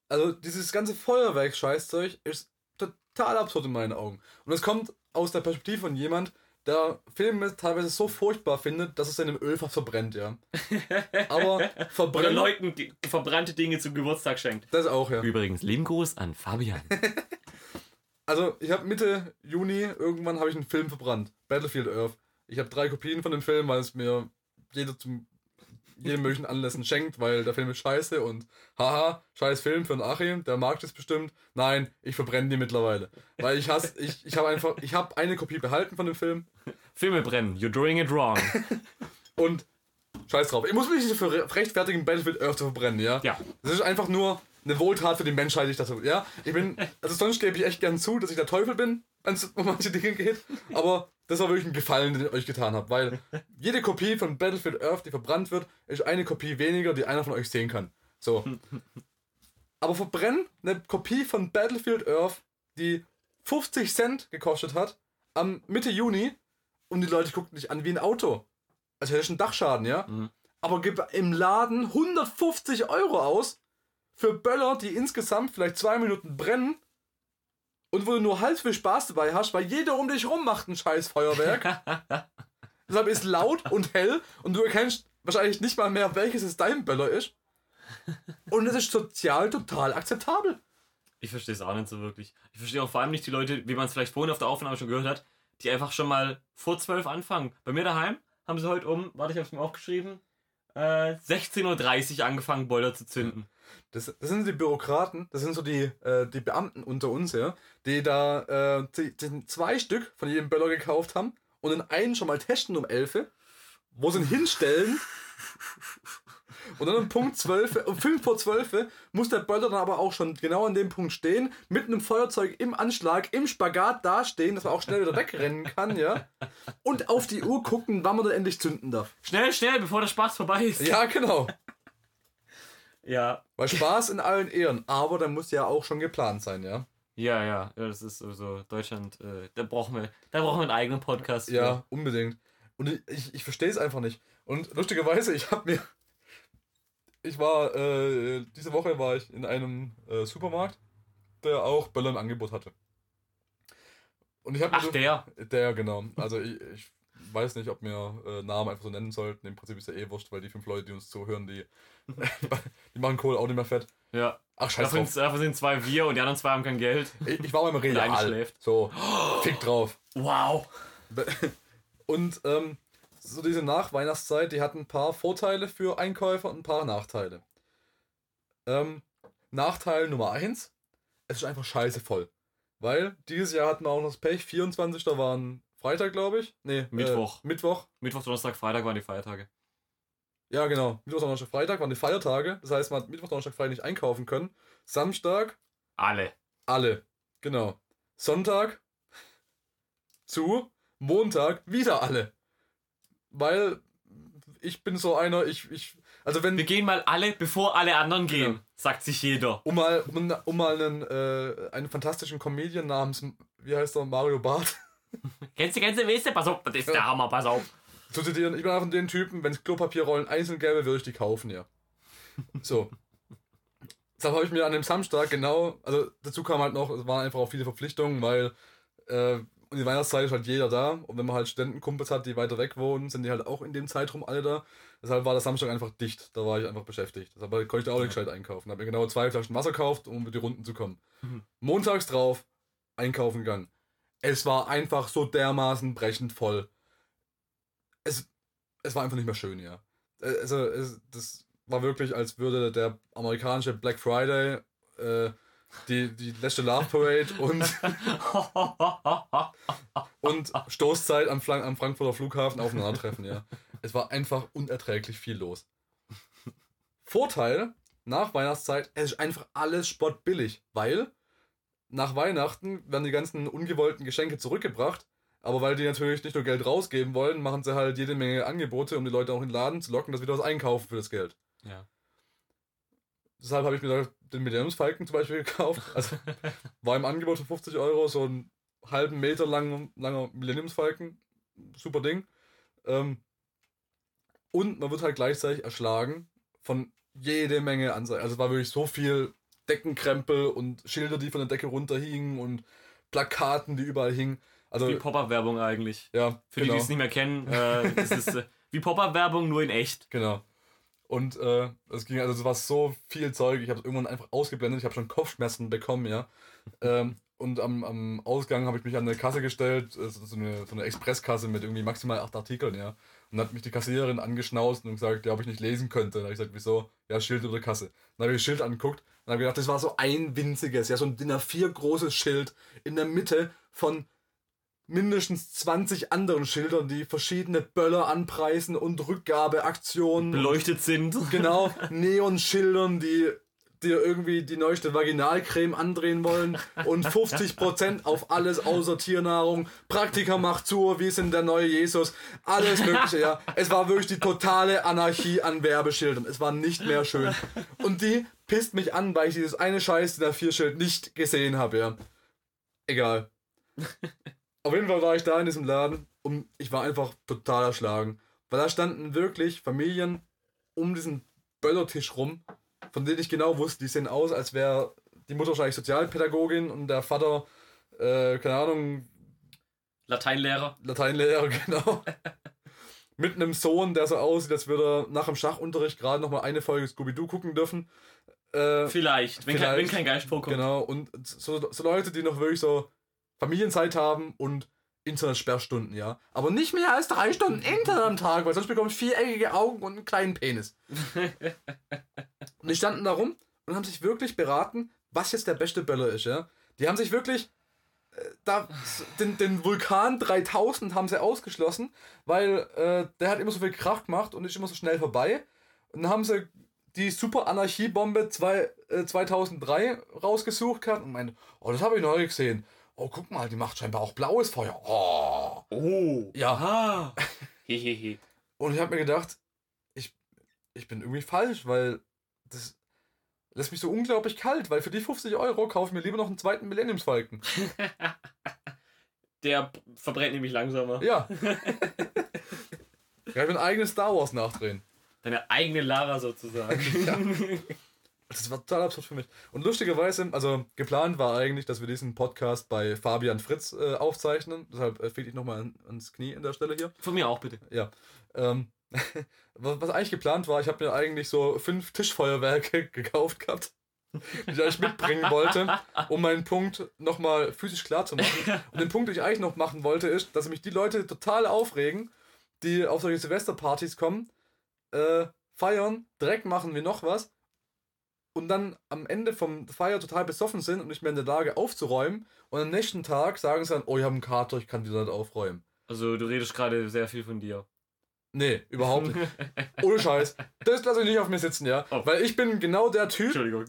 Also dieses ganze Feuerwerk-Scheißzeug ist total absurd in meinen Augen. Und es kommt aus der Perspektive von jemand, der Filme teilweise so furchtbar findet, dass es in einem Ölfach verbrennt, ja. Aber verbrennt. Oder Leuten verbrannte Dinge zum Geburtstag schenkt. Das auch, ja. Übrigens, lieben Gruß an Fabian. also, ich habe Mitte Juni, irgendwann habe ich einen Film verbrannt. Battlefield Earth. Ich habe drei Kopien von dem Film, weil es mir jeder zum jedem möglichen Anlässen schenkt, weil der Film ist scheiße und haha, scheiß Film für einen Achim, der mag das bestimmt. Nein, ich verbrenne die mittlerweile. Weil ich hasse, ich, ich habe einfach, ich habe eine Kopie behalten von dem Film. Filme brennen, you're doing it wrong. und scheiß drauf. Ich muss mich nicht dafür rechtfertigen, Battlefield Earth zu verbrennen, ja? Ja. Das ist einfach nur eine Wohltat für die Menschheit, ich das ja? Ich bin, also sonst gebe ich echt gern zu, dass ich der Teufel bin, wenn es um manche Dinge geht, aber das war wirklich ein Gefallen, den ich euch getan habe, weil jede Kopie von Battlefield Earth, die verbrannt wird, ist eine Kopie weniger, die einer von euch sehen kann. So. Aber verbrennen eine Kopie von Battlefield Earth, die 50 Cent gekostet hat, am Mitte Juni und die Leute gucken dich an wie ein Auto. Also hätte ich einen Dachschaden, ja? Mhm. Aber gib im Laden 150 Euro aus für Böller, die insgesamt vielleicht zwei Minuten brennen und wo du nur halb viel Spaß dabei hast, weil jeder um dich rum macht ein scheiß Feuerwerk. Deshalb ist laut und hell und du erkennst wahrscheinlich nicht mal mehr, welches es dein Böller ist. Und es ist sozial total akzeptabel. Ich verstehe es auch nicht so wirklich. Ich verstehe auch vor allem nicht die Leute, wie man es vielleicht vorhin auf der Aufnahme schon gehört hat, die einfach schon mal vor zwölf anfangen. Bei mir daheim haben sie heute um, warte, ich habe es mir aufgeschrieben, äh, 16.30 Uhr angefangen, Boiler zu zünden. Das, das sind die Bürokraten, das sind so die, äh, die Beamten unter uns, ja, die da äh, die, die zwei Stück von jedem Böller gekauft haben und den einen schon mal testen um 11, wo sie ihn hinstellen und dann um Punkt 12, um 5 vor 12 muss der Böller dann aber auch schon genau an dem Punkt stehen, mit einem Feuerzeug im Anschlag, im Spagat dastehen, dass man auch schnell wieder wegrennen kann, ja. Und auf die Uhr gucken, wann man dann endlich zünden darf. Schnell, schnell, bevor der Spaß vorbei ist. Ja, genau. Ja. Weil Spaß in allen Ehren, aber da muss ja auch schon geplant sein, ja. Ja, ja, ja, das ist so Deutschland, äh, da brauchen wir, da brauchen wir einen eigenen Podcast. Für. Ja, unbedingt. Und ich, ich, ich verstehe es einfach nicht. Und lustigerweise, ich habe mir, ich war, äh, diese Woche war ich in einem äh, Supermarkt, der auch Böller im Angebot hatte. Und ich habe Ach, so, der? Der, genau. Also ich, ich weiß nicht, ob wir äh, Namen einfach so nennen sollten. Im Prinzip ist ja eh wurscht, weil die fünf Leute, die uns zuhören, die, die machen Kohl auch nicht mehr fett. Ja. Ach, scheiße. Davon, davon, sind zwei wir und die anderen zwei haben kein Geld. Ich, ich war beim Real. So, fick drauf. Wow. Und ähm, so diese Nachweihnachtszeit, die hat ein paar Vorteile für Einkäufer und ein paar Nachteile. Ähm, Nachteil Nummer eins, es ist einfach scheiße voll. Weil dieses Jahr hatten wir auch noch das Pech, 24. Da waren Freitag, glaube ich. Nee, Mittwoch. Äh, Mittwoch. Mittwoch, Donnerstag, Freitag waren die Feiertage. Ja, genau. Mittwoch, Donnerstag, Freitag waren die Feiertage. Das heißt, man hat Mittwoch, Donnerstag, Freitag nicht einkaufen können. Samstag. Alle. Alle. Genau. Sonntag. Zu. Montag. Wieder alle. Weil ich bin so einer, ich, ich, also wenn... Wir gehen mal alle, bevor alle anderen gehen, genau. sagt sich jeder. Um mal, um, um mal einen, äh, einen fantastischen Comedian namens, wie heißt er, Mario Barth kennst du, kennst du, weißt du? Pass auf, das ist der Hammer, pass auf. Zu zitieren, ich bin einfach den Typen, wenn es Klopapierrollen einzeln gäbe, würde ich die kaufen, ja. So. Deshalb habe ich mir an dem Samstag genau, also dazu kam halt noch, es waren einfach auch viele Verpflichtungen, weil äh, in der Weihnachtszeit ist halt jeder da und wenn man halt Studentenkumpels hat, die weiter weg wohnen, sind die halt auch in dem Zeitraum alle da. Deshalb war der Samstag einfach dicht, da war ich einfach beschäftigt. Deshalb konnte ich da auch nicht gescheit einkaufen. Habe mir genau zwei Flaschen Wasser gekauft, um über die Runden zu kommen. Mhm. Montags drauf, einkaufen gegangen. Es war einfach so dermaßen brechend voll. Es, es war einfach nicht mehr schön, ja. Äh, also, es, das war wirklich, als würde der amerikanische Black Friday äh, die, die letzte Love Parade und, und Stoßzeit am, am Frankfurter Flughafen aufeinandertreffen, ja. Es war einfach unerträglich viel los. Vorteil nach Weihnachtszeit, es ist einfach alles spottbillig, weil nach Weihnachten werden die ganzen ungewollten Geschenke zurückgebracht, aber weil die natürlich nicht nur Geld rausgeben wollen, machen sie halt jede Menge Angebote, um die Leute auch in den Laden zu locken, dass wir was einkaufen für das Geld. Ja. Deshalb habe ich mir den Millenniumsfalken zum Beispiel gekauft. Also war im Angebot für 50 Euro so ein halben Meter lang, langer Millenniumsfalken. Super Ding. Ähm, und man wird halt gleichzeitig erschlagen von jede Menge Anzeigen. Also es war wirklich so viel Deckenkrempel und Schilder, die von der Decke runterhingen und Plakaten, die überall hingen. Also, wie Pop-Up-Werbung eigentlich. Ja. Für genau. die, die es nicht mehr kennen, äh, es ist äh, wie Pop-Up-Werbung, nur in echt. Genau. Und äh, es ging, also es war so viel Zeug, ich habe es irgendwann einfach ausgeblendet, ich habe schon Kopfschmerzen bekommen, ja. ähm, und am, am Ausgang habe ich mich an eine Kasse gestellt, so eine, so eine Expresskasse mit irgendwie maximal acht Artikeln, ja. Und dann hat mich die Kassiererin angeschnauzt und gesagt, ja, ob ich nicht lesen könnte. Dann habe ich gesagt, wieso? Ja, Schild über der Kasse. Dann habe ich das Schild angeguckt und habe gedacht, das war so ein winziges, ja, so ein DIN A4 großes Schild in der Mitte von mindestens 20 anderen Schildern, die verschiedene Böller anpreisen und Rückgabeaktionen. Beleuchtet sind. Genau, Neonschildern, die dir irgendwie die neueste Vaginalcreme andrehen wollen und 50% auf alles außer Tiernahrung. Praktiker macht zu, wie sind der neue Jesus. Alles mögliche, ja. Es war wirklich die totale Anarchie an Werbeschildern. Es war nicht mehr schön. Und die pisst mich an, weil ich dieses eine Scheiß der vier Schild nicht gesehen habe, ja. Egal. Auf jeden Fall war ich da in diesem Laden und ich war einfach total erschlagen. Weil da standen wirklich Familien um diesen Böllertisch rum, von denen ich genau wusste, die sehen aus, als wäre die Mutter wahrscheinlich Sozialpädagogin und der Vater, äh, keine Ahnung. Lateinlehrer. Lateinlehrer, genau. Mit einem Sohn, der so aussieht, als würde er nach dem Schachunterricht gerade nochmal eine Folge Scooby-Doo gucken dürfen. Äh, vielleicht, wenn, vielleicht, Kein, wenn kein Geist vorkommt. Genau, und so, so Leute, die noch wirklich so Familienzeit haben und Internetsperrstunden, ja. Aber nicht mehr als drei Stunden Internet am Tag, weil sonst bekommst du viereckige Augen und einen kleinen Penis. und die standen da rum und haben sich wirklich beraten, was jetzt der beste Böller ist, ja. Die haben sich wirklich äh, da den, den Vulkan 3000 haben sie ausgeschlossen, weil äh, der hat immer so viel Krach gemacht und ist immer so schnell vorbei. Und dann haben sie die Super Anarchiebombe zwei, äh, 2003 rausgesucht gehabt und meinte, oh, das habe ich noch nie gesehen oh, guck mal, die macht scheinbar auch blaues Feuer. Oh. Oh. Ja. Hehehe. Und ich habe mir gedacht, ich, ich bin irgendwie falsch, weil das lässt mich so unglaublich kalt, weil für die 50 Euro kaufe ich mir lieber noch einen zweiten Millenniumsfalken. Der verbrennt nämlich langsamer. Ja. ich will ein eigenes Star Wars nachdrehen. Deine eigene Lara sozusagen. ja. Das war total absurd für mich. Und lustigerweise, also geplant war eigentlich, dass wir diesen Podcast bei Fabian Fritz äh, aufzeichnen. Deshalb äh, fehlt ich nochmal an, ans Knie in der Stelle hier. Von mir auch, bitte. Ja. Ähm, was, was, eigentlich geplant war, ich habe mir eigentlich so fünf Tischfeuerwerke gekauft gehabt, die ich eigentlich mitbringen wollte, um meinen Punkt nochmal physisch klar zu machen. Und den Punkt, den ich eigentlich noch machen wollte, ist, dass mich die Leute total aufregen, die auf solche Silvesterpartys kommen, äh, feiern, Dreck machen wie noch was und dann am Ende vom Feier total besoffen sind und nicht mehr in der Lage aufzuräumen. Und am nächsten Tag sagen sie dann, oh, ich habe einen Kater, ich kann wieder nicht aufräumen. Also du redest gerade sehr viel von dir. Nee, überhaupt nicht. Ohne Scheiß. Das lasse ich nicht auf mir sitzen, ja. Oh. Weil ich bin genau der Typ. Entschuldigung.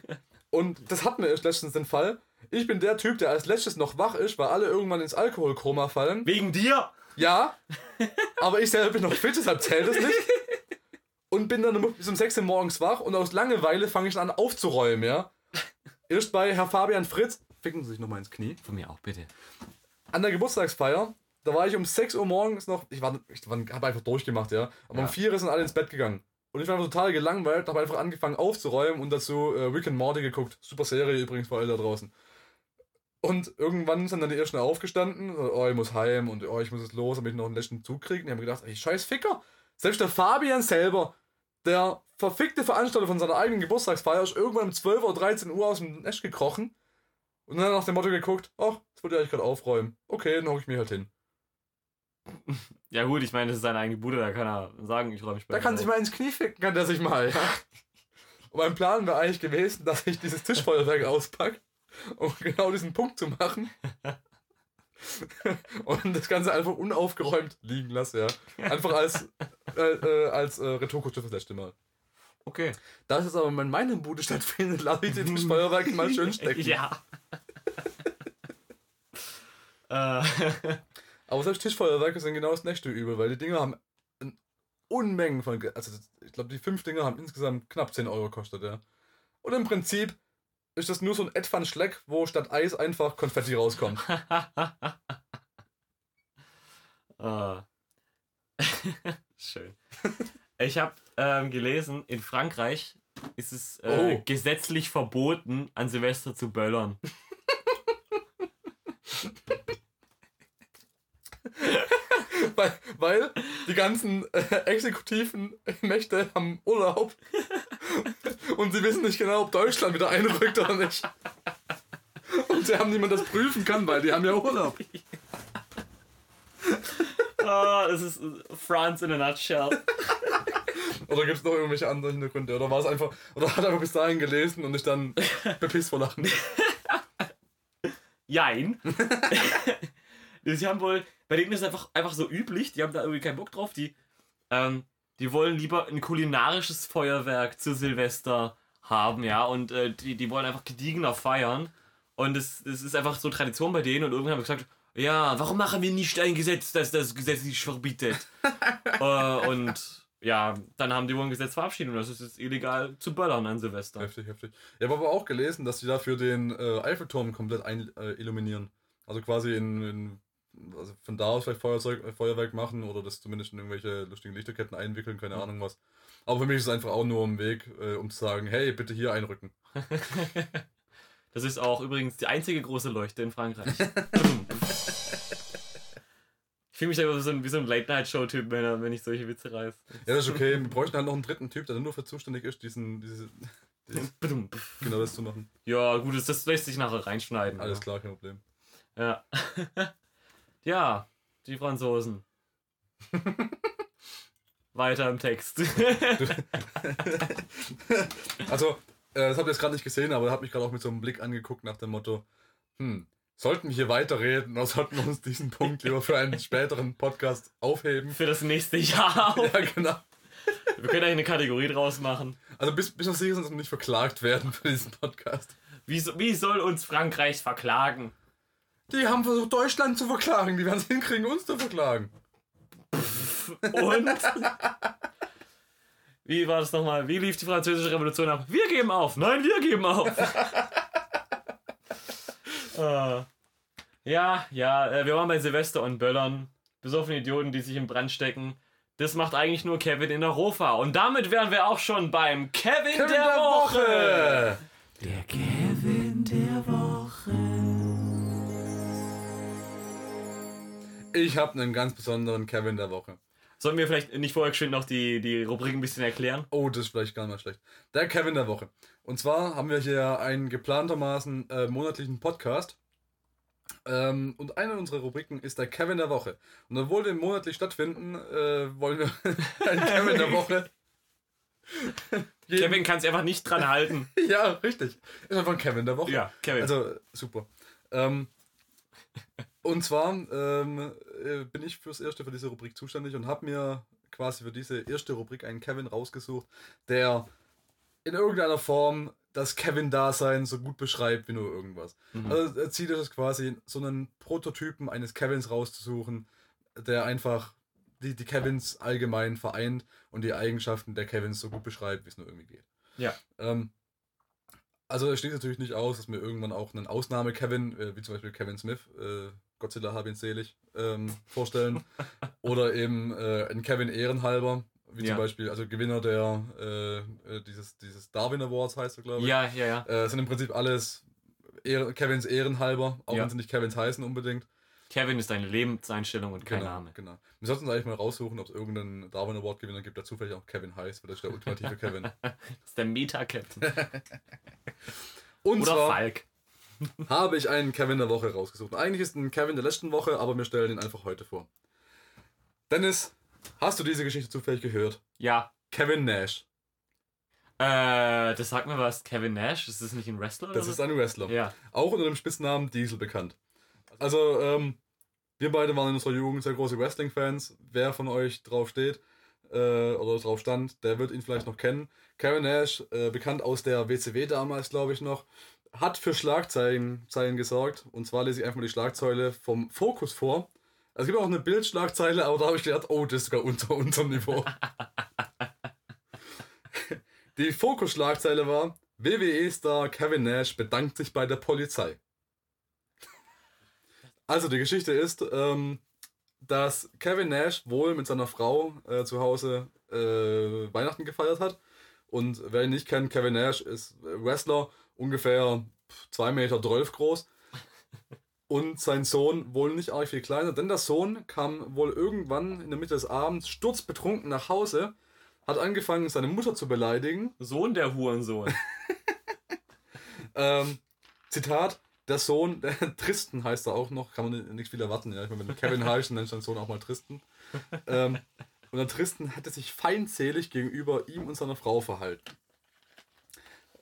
Und das hatten wir erst letztens den Fall. Ich bin der Typ, der als letztes noch wach ist, weil alle irgendwann ins Alkoholkoma fallen. Wegen dir? Ja. Aber ich selber bin noch fit, deshalb zählt es nicht und bin dann bis um 6 Uhr morgens wach und aus Langeweile fange ich an aufzuräumen, ja. Erst bei Herr Fabian Fritz, ficken Sie sich nochmal ins Knie. Von mir auch, bitte. An der Geburtstagsfeier, da war ich um 6 Uhr morgens noch, ich war, ich habe einfach durchgemacht, ja. Aber ja. um 4 Uhr sind alle ins Bett gegangen. Und ich war einfach total gelangweilt, habe einfach angefangen aufzuräumen und dazu äh, Rick and Morty geguckt. Super Serie übrigens für alle da draußen. Und irgendwann sind dann die ersten aufgestanden, oh, ich muss heim und oh, ich muss es los, damit ich noch einen letzten Zug kriege. Und die haben gedacht, ey, scheiß Ficker. Selbst der Fabian selber der verfickte Veranstalter von seiner eigenen Geburtstagsfeier ist irgendwann um 12 oder 13 Uhr aus dem Nest gekrochen und dann nach dem Motto geguckt, ach, das wollte ich eigentlich gerade aufräumen. Okay, dann hocke ich mir halt hin. Ja gut, ich meine, das ist seine eigene Bude, da kann er sagen, ich räume mich bei Da kann sich mal ins Knie ficken, kann der sich mal. Ja? Und mein Plan wäre eigentlich gewesen, dass ich dieses Tischfeuerwerk auspacke, um genau diesen Punkt zu machen. und das Ganze einfach unaufgeräumt liegen lasse, ja. Einfach als, äh, äh, als äh, Retourkutsche fürs letzte Mal. Okay. Da es aber in meiner Bude stattfindet, lasse ich den Feuerwerk mal schön stecken. Ja. Äh. aber selbst Tischfeuerwerke sind genau das nächste Übel, weil die Dinger haben Unmengen von. Also, ich glaube, die fünf Dinger haben insgesamt knapp 10 Euro gekostet, ja. Und im Prinzip ist das nur so ein Edfan Schleck, wo statt Eis einfach Konfetti rauskommt. oh. Schön. Ich habe ähm, gelesen, in Frankreich ist es äh, oh. gesetzlich verboten, an Silvester zu böllern. Weil, weil die ganzen äh, exekutiven Mächte haben Urlaub und sie wissen nicht genau, ob Deutschland wieder einrückt oder nicht. Und sie haben niemand das prüfen kann, weil die haben ja Urlaub. oh, das ist France in a nutshell. Oder gibt es noch irgendwelche anderen Hintergründe? Oder war es einfach, oder hat er einfach bis dahin gelesen und ich dann bepisst vor Lachen? Jein. Sie haben wohl, bei denen ist es einfach, einfach so üblich, die haben da irgendwie keinen Bock drauf, die, ähm, die wollen lieber ein kulinarisches Feuerwerk zu Silvester haben, ja, und äh, die, die wollen einfach gediegener feiern. Und es, es ist einfach so Tradition bei denen und irgendwann haben wir gesagt, ja, warum machen wir nicht ein Gesetz, das das Gesetz nicht verbietet? äh, und ja, dann haben die wohl ein Gesetz verabschiedet und das ist jetzt illegal zu böllern an Silvester. Heftig, heftig. Ich habe aber auch gelesen, dass die dafür den äh, Eiffelturm komplett ein, äh, illuminieren. Also quasi in, in also von da aus vielleicht Feuerzeug, äh, Feuerwerk machen oder das zumindest in irgendwelche lustigen Lichterketten einwickeln, keine mhm. Ahnung was. Aber für mich ist es einfach auch nur ein Weg, äh, um zu sagen, hey, bitte hier einrücken. das ist auch übrigens die einzige große Leuchte in Frankreich. ich fühle mich aber wie so ein, ein Late-Night-Show-Typ, wenn, wenn ich solche Witze reiße. Ja, das ist okay. Wir bräuchten halt noch einen dritten Typ, der nur für zuständig ist, diesen, diese, genau das zu machen. Ja, gut, das, das lässt sich nachher reinschneiden. Alles ja. klar, kein Problem. Ja. Ja, die Franzosen. Weiter im Text. also, äh, das habt ihr jetzt gerade nicht gesehen, aber er hat mich gerade auch mit so einem Blick angeguckt nach dem Motto, hm, sollten wir hier weiterreden oder sollten wir uns diesen Punkt lieber für einen späteren Podcast aufheben? Für das nächste Jahr. ja, genau. Wir können eigentlich eine Kategorie draus machen. Also bis, bis sind, dass wir nicht verklagt werden für diesen Podcast. Wie, wie soll uns Frankreich verklagen? Die haben versucht, Deutschland zu verklagen. Die werden es hinkriegen, uns zu verklagen. Und? Wie war das nochmal? Wie lief die französische Revolution ab? Wir geben auf! Nein, wir geben auf! uh, ja, ja, äh, wir waren bei Silvester und Böllern. Besoffene Idioten, die sich im Brand stecken. Das macht eigentlich nur Kevin in der Rofa. Und damit wären wir auch schon beim Kevin, Kevin der, der Woche. Woche. Der Kevin der Woche. Ich habe einen ganz besonderen Kevin der Woche. Sollen wir vielleicht nicht vorher schön noch die, die Rubrik ein bisschen erklären? Oh, das ist vielleicht gar nicht schlecht. Der Kevin der Woche. Und zwar haben wir hier einen geplantermaßen äh, monatlichen Podcast. Ähm, und eine unserer Rubriken ist der Kevin der Woche. Und obwohl wir monatlich stattfinden, äh, wollen wir einen Kevin der Woche Kevin kann es einfach nicht dran halten. ja, richtig. Ist einfach Kevin der Woche. Ja, Kevin. Also, super. Ähm, und zwar ähm, äh, bin ich fürs Erste für diese Rubrik zuständig und habe mir quasi für diese erste Rubrik einen Kevin rausgesucht, der in irgendeiner Form das Kevin-Dasein so gut beschreibt wie nur irgendwas. Mhm. Also Ziel ist es quasi, so einen Prototypen eines Kevins rauszusuchen, der einfach die, die Kevins allgemein vereint und die Eigenschaften der Kevins so gut beschreibt, wie es nur irgendwie geht. Ja. Ähm, also es schließt natürlich nicht aus, dass wir irgendwann auch einen Ausnahme-Kevin, äh, wie zum Beispiel Kevin Smith, äh, Godzilla hab ihn selig, ähm, vorstellen. Oder eben äh, einen Kevin Ehrenhalber, wie ja. zum Beispiel, also Gewinner der äh, äh, dieses, dieses Darwin Awards heißt er, glaube ich. Ja, ja, ja. Äh, sind im Prinzip alles Ehr Kevins Ehrenhalber, auch ja. wenn sie nicht Kevins heißen unbedingt. Kevin ist eine Lebenseinstellung und kein genau, Name. Genau. Wir sollten uns eigentlich mal raussuchen, ob es irgendeinen Darwin Award Gewinner gibt, der zufällig auch Kevin heißt, weil das ist der ultimative Kevin. das ist der Meta-Captain. und Oder zwar Falk. Habe ich einen Kevin der Woche rausgesucht. Eigentlich ist ein Kevin der letzten Woche, aber wir stellen ihn einfach heute vor. Dennis, hast du diese Geschichte zufällig gehört? Ja. Kevin Nash. Äh, das sagt mir was. Kevin Nash? Ist das nicht ein Wrestler? Das oder? ist ein Wrestler. Ja. Auch unter dem Spitznamen Diesel bekannt. Also, ähm, wir beide waren in unserer Jugend sehr große Wrestling-Fans. Wer von euch drauf steht äh, oder drauf stand, der wird ihn vielleicht noch kennen. Kevin Nash, äh, bekannt aus der WCW damals, glaube ich noch, hat für Schlagzeilen Zeilen gesorgt. Und zwar lese ich einfach mal die Schlagzeile vom Fokus vor. Es gibt auch eine Bildschlagzeile, aber da habe ich gedacht, oh, das ist sogar unter unserem Niveau. die Fokus-Schlagzeile war, WWE-Star Kevin Nash bedankt sich bei der Polizei. Also die Geschichte ist, ähm, dass Kevin Nash wohl mit seiner Frau äh, zu Hause äh, Weihnachten gefeiert hat. Und wer ihn nicht kennt, Kevin Nash ist Wrestler, ungefähr 2 Meter 12 groß. Und sein Sohn wohl nicht arg viel kleiner, denn der Sohn kam wohl irgendwann in der Mitte des Abends sturzbetrunken nach Hause, hat angefangen, seine Mutter zu beleidigen. Sohn der Hurensohn. ähm, Zitat, der Sohn, der Tristan heißt er auch noch, kann man nicht viel erwarten. Ja? Ich meine, wenn Kevin heißt, dann nennt sein Sohn auch mal Tristan. Ähm, und der Tristan hatte sich feindselig gegenüber ihm und seiner Frau verhalten.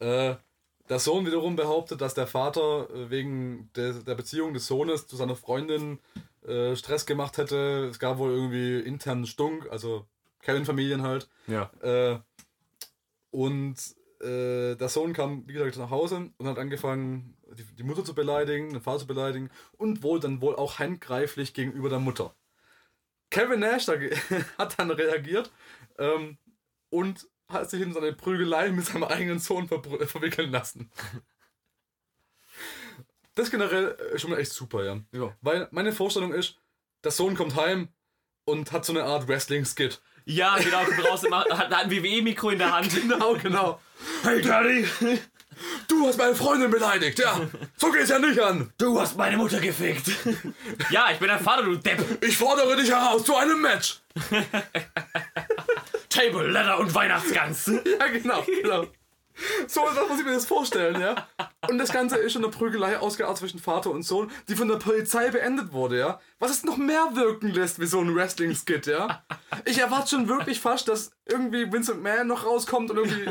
Äh, der Sohn wiederum behauptet, dass der Vater äh, wegen der, der Beziehung des Sohnes zu seiner Freundin äh, Stress gemacht hätte. Es gab wohl irgendwie internen Stunk, also Kevin-Familien halt. Ja. Äh, und äh, der Sohn kam, wie gesagt, nach Hause und hat angefangen, die, die, Mutter zu beleidigen, den Vater zu beleidigen und wohl dann wohl auch handgreiflich gegenüber der Mutter. Kevin Nash hat dann reagiert ähm, und hat sich in seine Prügelei mit seinem eigenen Sohn ver verwickeln lassen. Das ist generell äh, schon mal echt super, ja. ja. Weil meine Vorstellung ist, der Sohn kommt heim und hat so eine Art Wrestling-Skit. Ja, genau, kommt raus und hat ein WWE-Mikro in der Hand. Genau, genau. Hey Daddy! Du hast meine Freundin beleidigt, ja. So geht's ja nicht an. Du hast meine Mutter gefickt. ja, ich bin dein Vater, du Depp. Ich fordere dich heraus zu einem Match. Table, Leather und Weihnachtsgans. ja, genau, genau. So muss ich mir das vorstellen, ja. Und das Ganze ist schon eine Prügelei ausgeartet zwischen Vater und Sohn, die von der Polizei beendet wurde, ja. Was es noch mehr wirken lässt wie so ein Wrestling-Skit, ja. Ich erwarte schon wirklich fast, dass irgendwie Vincent Mann noch rauskommt und irgendwie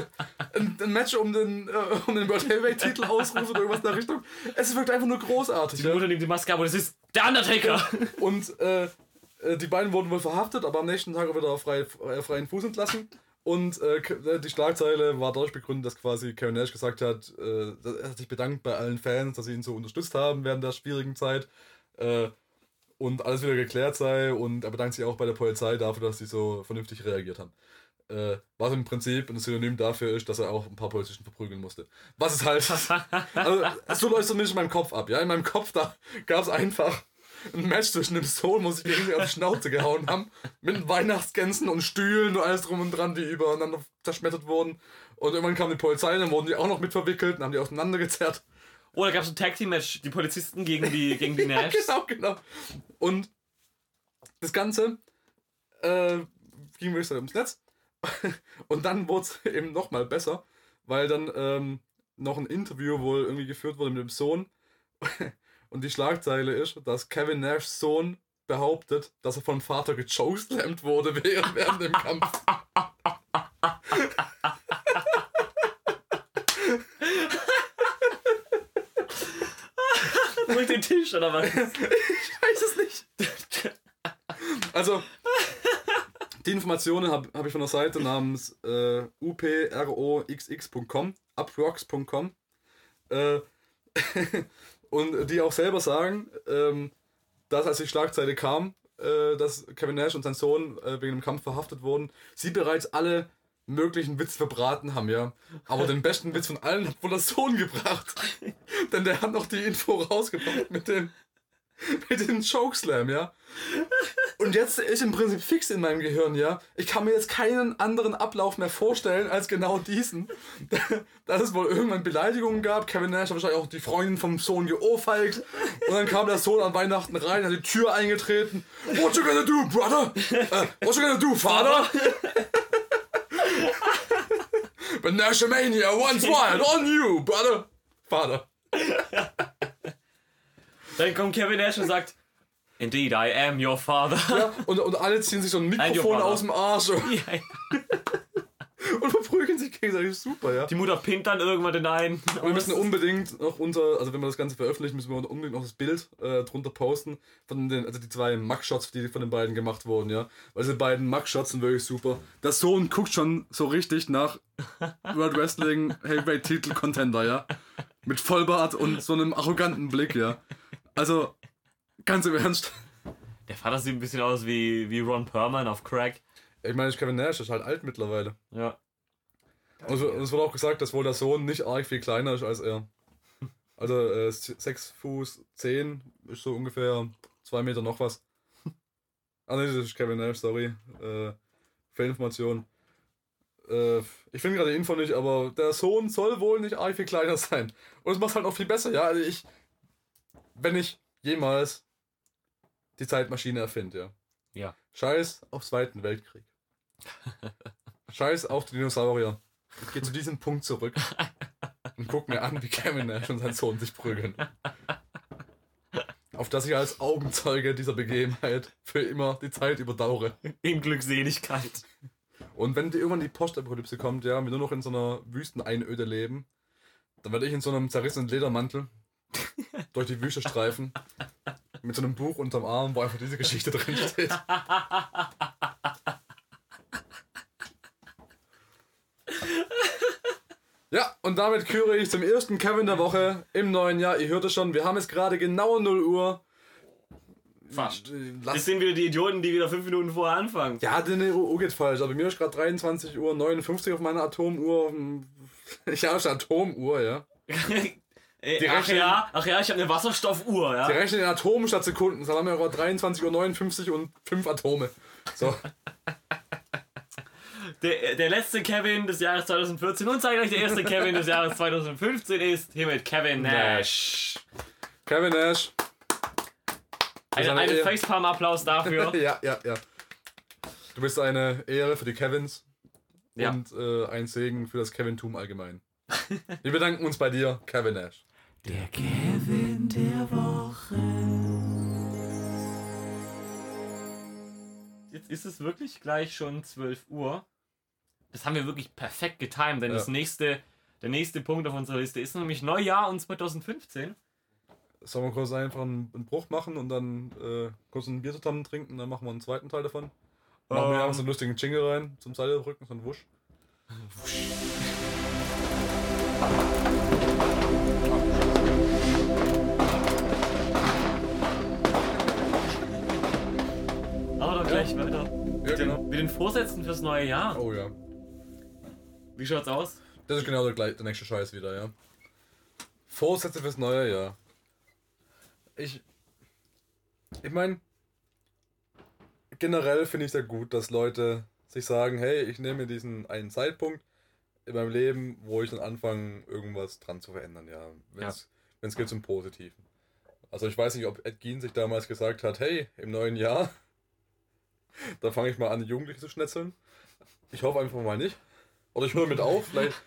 ein, ein Match um den, äh, um den World Heavyweight-Titel ausruft oder irgendwas in der Richtung. Es wirkt einfach nur großartig. Die Mutter nimmt die Maske ab und es ist der Undertaker. Und äh, die beiden wurden wohl verhaftet, aber am nächsten Tag wieder frei, äh, freien Fuß entlassen. Und äh, die Schlagzeile war dadurch begründet, dass quasi Kevin Nash gesagt hat, äh, er hat sich bedankt bei allen Fans, dass sie ihn so unterstützt haben während der schwierigen Zeit. Äh, und alles wieder geklärt sei. Und er bedankt sich auch bei der Polizei dafür, dass sie so vernünftig reagiert haben. Äh, was im Prinzip ein Synonym dafür ist, dass er auch ein paar Polizisten verprügeln musste. Was ist halt. also, so läuft es zumindest in meinem Kopf ab. Ja, in meinem Kopf da gab es einfach ein Match zwischen dem Sohn, wo sich irgendwie auf die Schnauze gehauen haben, mit Weihnachtsgänsen und Stühlen und alles drum und dran, die übereinander zerschmettert wurden. Und irgendwann kam die Polizei, dann wurden die auch noch mit verwickelt und haben die auseinandergezerrt. Oh, da gab es ein Tag Team Match, die Polizisten gegen die, gegen die Nash. ja, genau, genau. Und das Ganze äh, ging wirklich ums Netz. und dann wurde es eben nochmal besser, weil dann ähm, noch ein Interview wohl irgendwie geführt wurde mit dem Sohn. Und die Schlagzeile ist, dass Kevin Nashs Sohn behauptet, dass er vom Vater gechokeslammt wurde während, während dem Kampf. Durch den Tisch oder was? Ich weiß es nicht. Also, die Informationen habe hab ich von der Seite namens äh, uproxx.com, uprox.com. Äh, und die auch selber sagen, ähm, dass als die Schlagzeile kam, äh, dass Kevin Nash und sein Sohn äh, wegen dem Kampf verhaftet wurden, sie bereits alle möglichen Witz verbraten haben, ja. Aber den besten Witz von allen hat wohl der Sohn gebracht. Denn der hat noch die Info rausgebracht mit dem, mit dem Chokeslam, ja. Und jetzt ist im Prinzip fix in meinem Gehirn, ja. Ich kann mir jetzt keinen anderen Ablauf mehr vorstellen als genau diesen. Dass es wohl irgendwann Beleidigungen gab. Kevin Nash hat wahrscheinlich auch die Freundin vom Sohn geohrfeigt. Und dann kam der Sohn an Weihnachten rein, hat die Tür eingetreten. What you gonna do, brother? Uh, what you gonna do, father? But Nashmania once wild on you, brother. Father. Dann kommt Kevin Nash und sagt, Indeed, I am your father. Ja, und, und alle ziehen sich so ein Mikrofon aus dem Arsch. Ja, ja. und verprügeln sich gegenseitig super, ja. Die Mutter pinnt dann irgendwann den einen. Und wir müssen unbedingt noch unter, also wenn wir das Ganze veröffentlichen, müssen wir unbedingt noch das Bild äh, drunter posten von den, also die zwei Mug-Shots, die von den beiden gemacht wurden, ja. Weil diese beiden Mug-Shots sind wirklich super. Der Sohn guckt schon so richtig nach World Wrestling Heavyweight Titel Contender, ja. Mit Vollbart und so einem arroganten Blick, ja. Also, ganz im Ernst. Der Vater sieht ein bisschen aus wie, wie Ron Perlman auf Crack. Ich meine, Kevin Nash ist halt alt mittlerweile. Ja. Und es wird auch gesagt, dass wohl der Sohn nicht arg viel kleiner ist als er. Also äh, 6 Fuß 10 ist so ungefähr 2 Meter noch was. Ah ne, das ist Kevin Nash, sorry. Äh, Fehlinformation. Äh, ich finde gerade die Info nicht, aber der Sohn soll wohl nicht arg viel kleiner sein. Und es macht halt auch viel besser, ja. Also ich, wenn ich jemals die Zeitmaschine erfinde, ja. Ja. Scheiß auf Zweiten Weltkrieg. Scheiß auf die Dinosaurier. Ich gehe zu diesem Punkt zurück und guck mir an, wie Kevin Nash und sein Sohn sich prügeln. Auf dass ich als Augenzeuge dieser Begebenheit für immer die Zeit überdauere. In Glückseligkeit. Und wenn irgendwann die Postapokalypse kommt, ja, wir nur noch in so einer Wüsteneinöde leben, dann werde ich in so einem zerrissenen Ledermantel durch die Wüste streifen. Mit so einem Buch unterm Arm, wo einfach diese Geschichte drin steht. Ja, und damit küre ich zum ersten Kevin der Woche im neuen Jahr. Ihr hört es schon, wir haben es gerade genau 0 Uhr. Fast. Lass das sind wieder die Idioten, die wieder 5 Minuten vorher anfangen. Ja, die Uhr geht falsch. Aber mir ist gerade 23 Uhr 59 auf meiner Atomuhr. Ich habe eine Atomuhr, ja. Die ach ja, ach ja, ich habe eine Wasserstoffuhr, ja. Die rechnen in Atomen statt Sekunden. Da haben wir gerade 23.59 Uhr und 5 Atome. So. der, der letzte Kevin des Jahres 2014 und zeige euch der erste Kevin des Jahres 2015 ist hiermit Kevin Nash. Kevin Nash. Eine, eine Facepalm-Applaus dafür. ja, ja, ja. Du bist eine Ehre für die Kevins ja. und äh, ein Segen für das Kevin-Tum allgemein. Wir bedanken uns bei dir, Kevin Nash. Der Kevin der Woche. Jetzt ist es wirklich gleich schon 12 Uhr. Das haben wir wirklich perfekt getimt, denn ja. das nächste, der nächste Punkt auf unserer Liste ist nämlich Neujahr und 2015. Sollen wir kurz einfach einen, einen Bruch machen und dann äh, kurz ein Bier zusammen trinken, dann machen wir einen zweiten Teil davon. Machen um, wir einfach so einen lustigen Jingle rein zum Seildrücken, so ein Wusch. Wusch. Ja. weiter. Ja, genau. Mit den Vorsätzen fürs neue Jahr. Oh ja. Wie schaut's aus? Das ist genau der, der nächste Scheiß wieder, ja. Vorsätze fürs neue Jahr. Ich. Ich meine, generell finde ich sehr gut, dass Leute sich sagen, hey, ich nehme diesen einen Zeitpunkt in meinem Leben, wo ich dann anfange, irgendwas dran zu verändern, ja. Wenn es ja. geht zum Positiven. Also ich weiß nicht, ob Ed Gein sich damals gesagt hat, hey, im neuen Jahr, da fange ich mal an, Jugendliche zu schnetzeln. Ich hoffe einfach mal nicht. Oder ich höre mit auf, vielleicht.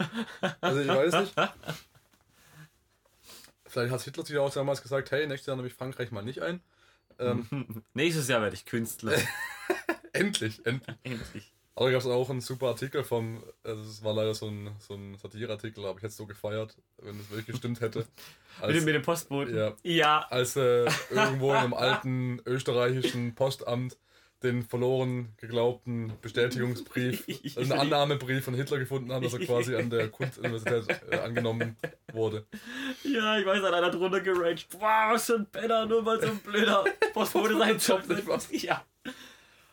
Also ich weiß nicht. Vielleicht hat Hitler sich auch damals gesagt, hey, nächstes Jahr nehme ich Frankreich mal nicht ein. Ähm, Nächstes Jahr werde ich Künstler. endlich, endlich. endlich. Aber da gab es auch einen super Artikel vom, also es war leider so ein, so ein Satireartikel, aber ich hätte es so gefeiert, wenn es wirklich gestimmt hätte. Als, mit, dem, mit dem Postboten? Ja. ja. Als äh, irgendwo in einem alten österreichischen Postamt den verloren geglaubten Bestätigungsbrief, einen Annahmebrief von Hitler gefunden haben, dass er quasi an der Kunstuniversität äh, angenommen wurde. Ja, ich weiß, hat einer drunter geraged. Wow, was für ein Penner, nur weil so ein blöder Postbote seinen Job nicht macht. Ja.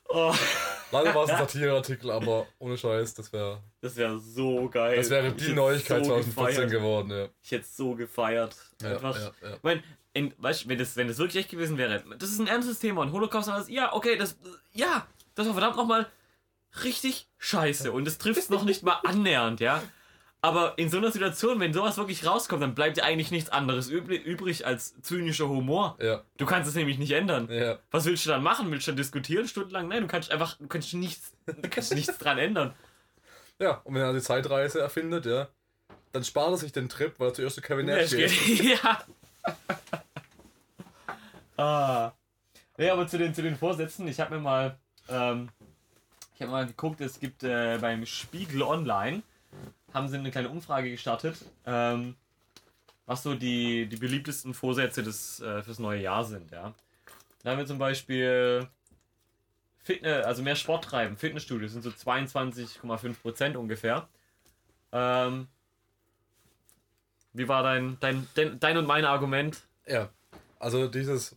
Oh. Leider war es ein Satireartikel, aber ohne Scheiß, das wäre. Das wäre so geil. Das wäre die Neuigkeit so 2014 gefeiert. geworden, ja. Ich hätte es so gefeiert. Einfach. Ja, ja. Ich meine, in, weißt, wenn, das, wenn das wirklich echt gewesen wäre, das ist ein ernstes Thema und Holocaust und alles, ja, okay, das, ja, das war verdammt nochmal richtig scheiße und das trifft es noch nicht mal annähernd, ja. Aber in so einer Situation, wenn sowas wirklich rauskommt, dann bleibt ja eigentlich nichts anderes übrig als zynischer Humor. Ja. Du kannst es nämlich nicht ändern. Ja. Was willst du dann machen? Willst du dann diskutieren stundenlang? Nein, du kannst einfach, du kannst nichts, du kannst nichts dran ändern. Ja, und wenn er die Zeitreise erfindet, ja, dann spart er sich den Trip, weil er zuerst zu Kevin Nash geht. ja. ah. Nee, aber zu den, zu den Vorsätzen, ich habe mir mal, ähm, ich habe mal geguckt, es gibt äh, beim Spiegel Online, haben sie eine kleine Umfrage gestartet, ähm, was so die, die beliebtesten Vorsätze des, äh, fürs neue Jahr sind, ja. Da haben wir zum Beispiel Fitness, also mehr Sport treiben, Fitnessstudios sind so 22,5% ungefähr. Ähm, wie war dein, dein, dein, und mein Argument? Ja, also dieses,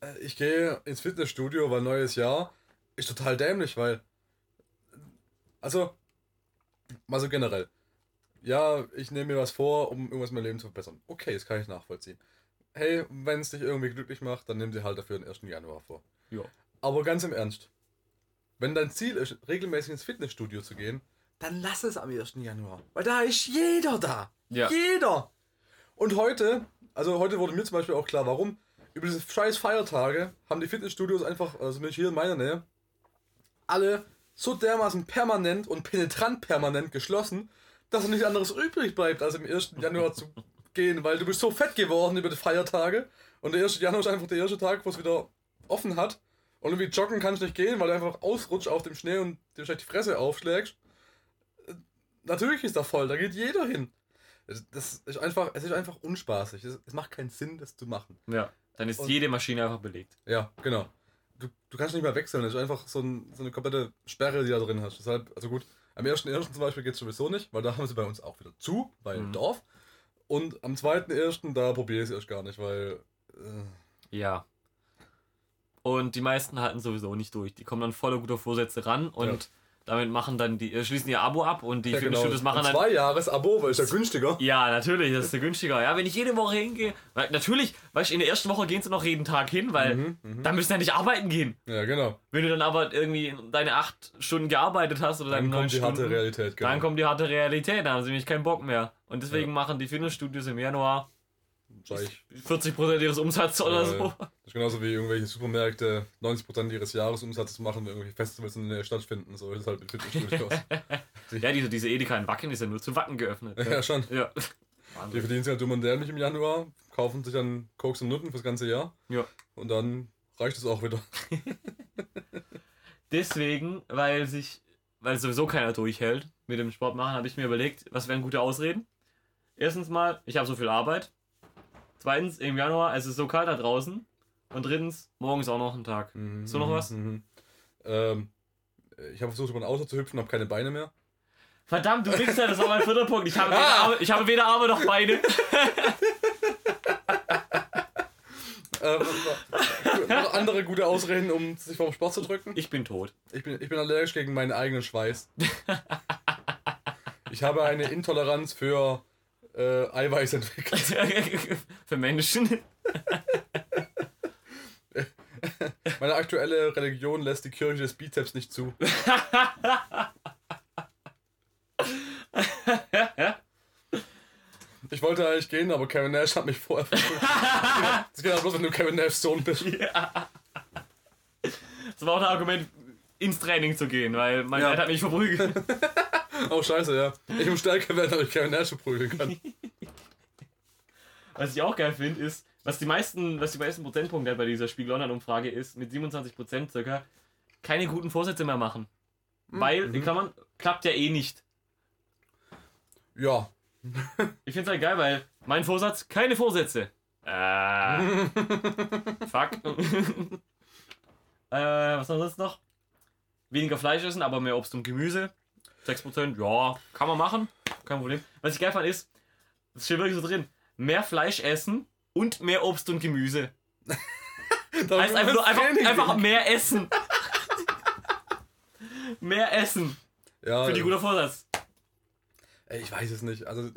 äh, ich gehe ins Fitnessstudio, weil neues Jahr ist total dämlich, weil, also, mal so generell, ja, ich nehme mir was vor, um irgendwas in meinem Leben zu verbessern. Okay, das kann ich nachvollziehen. Hey, wenn es dich irgendwie glücklich macht, dann nimm dir halt dafür den 1. Januar vor. Ja. Aber ganz im Ernst, wenn dein Ziel ist, regelmäßig ins Fitnessstudio zu gehen, dann lass es am 1. Januar. Weil da ist jeder da. Ja. Jeder. Und heute, also heute wurde mir zum Beispiel auch klar, warum. Über diese scheiß Feiertage haben die Fitnessstudios einfach, also bin ich hier in meiner Nähe, alle so dermaßen permanent und penetrant permanent geschlossen, dass nichts anderes übrig bleibt, als im 1. Januar zu gehen, weil du bist so fett geworden über die Feiertage und der 1. Januar ist einfach der erste Tag, wo es wieder offen hat und irgendwie joggen kannst du nicht gehen, weil du einfach ausrutscht auf dem Schnee und dir vielleicht die Fresse aufschlägst. Natürlich ist da voll, da geht jeder hin. Das ist einfach, es ist einfach unspaßig. Es, macht keinen Sinn, das zu machen. Ja, dann ist und, jede Maschine einfach belegt. Ja, genau. Du, du kannst nicht mehr wechseln, es ist einfach so, ein, so eine komplette Sperre, die da drin hast. Deshalb, also gut, am 1.1. zum Beispiel geht es sowieso nicht, weil da haben sie bei uns auch wieder zu, weil mhm. Dorf. Und am 2.1. da probiere ich es erst gar nicht, weil. Äh, ja. Und die meisten halten sowieso nicht durch. Die kommen dann voller guter Vorsätze ran und ja. Damit machen dann die, äh, schließen ihr Abo ab und die ja, genau. machen dann. Zwei Jahres Abo, weil ist ja günstiger. Ja, natürlich, das ist ja günstiger. Ja, wenn ich jede Woche hingehe, weil natürlich, weißt du, in der ersten Woche gehen sie noch jeden Tag hin, weil mhm, mh. da müssen ja nicht arbeiten gehen. Ja, genau. Wenn du dann aber irgendwie deine acht Stunden gearbeitet hast oder deine neun Stunden. Dann kommt die harte Realität, genau. Dann kommt die harte Realität, dann haben sie nämlich keinen Bock mehr. Und deswegen ja. machen die Fitnessstudios im Januar Sag ich. 40% ihres Umsatzes oder so. Das ist genauso wie irgendwelche Supermärkte 90% ihres Jahresumsatzes machen, wenn irgendwelche Festivals in der Stadt finden. So ist es halt mit Fitnessstudios. ja, diese, diese Edeka in Wacken ist ja nur zu Wacken geöffnet. Ja, ja schon. Ja. Die verdienen sich halt dumm und dämlich im Januar, kaufen sich dann Koks und Nutten fürs ganze Jahr. Ja. Und dann reicht es auch wieder. Deswegen, weil sich, weil sowieso keiner durchhält mit dem Sport machen, habe ich mir überlegt, was wären gute Ausreden? Erstens mal, ich habe so viel Arbeit. Zweitens, im Januar, es ist so kalt da draußen. Und drittens, morgen ist auch noch ein Tag. Mhm, so noch was? Mhm. Ähm, ich habe versucht, über ein Auto zu hüpfen, habe keine Beine mehr. Verdammt, du Wichser, das war mein vierter Punkt. Ich habe, ah! weder, Arme, ich habe weder Arme noch Beine. äh, noch andere gute Ausreden, um sich vom Sport zu drücken? Ich bin tot. Ich bin, ich bin allergisch gegen meinen eigenen Schweiß. ich habe eine Intoleranz für äh, Eiweiß entwickelt. Für Menschen. Meine aktuelle Religion lässt die Kirche des Bizeps nicht zu. Ich wollte eigentlich gehen, aber Kevin Nash hat mich vorher Das geht aber bloß, wenn du Kevin Nashs Sohn bist. Ja. Das war auch ein Argument, ins Training zu gehen, weil mein ja. Dad hat mich verprügelt. Oh, scheiße, ja. Ich muss stärker werden, damit ich Kevin Nash prügeln kann. Was ich auch geil finde, ist, was die meisten, was die meisten Prozentpunkte bei dieser Spiegel Online-Umfrage ist, mit 27% circa, keine guten Vorsätze mehr machen. Mhm. Weil, in Klammern, klappt ja eh nicht. Ja. ich finde es halt geil, weil mein Vorsatz, keine Vorsätze. Äh. fuck. äh, was haben wir sonst noch? Weniger Fleisch essen, aber mehr Obst und Gemüse. 6%, ja, kann man machen. Kein Problem. Was ich geil fand ist, das steht wirklich so drin, mehr Fleisch essen und mehr Obst und Gemüse. heißt einfach nur einfach, einfach mehr essen. mehr essen. Ja, Für die guter Vorsatz. Ey, ich weiß es nicht. Also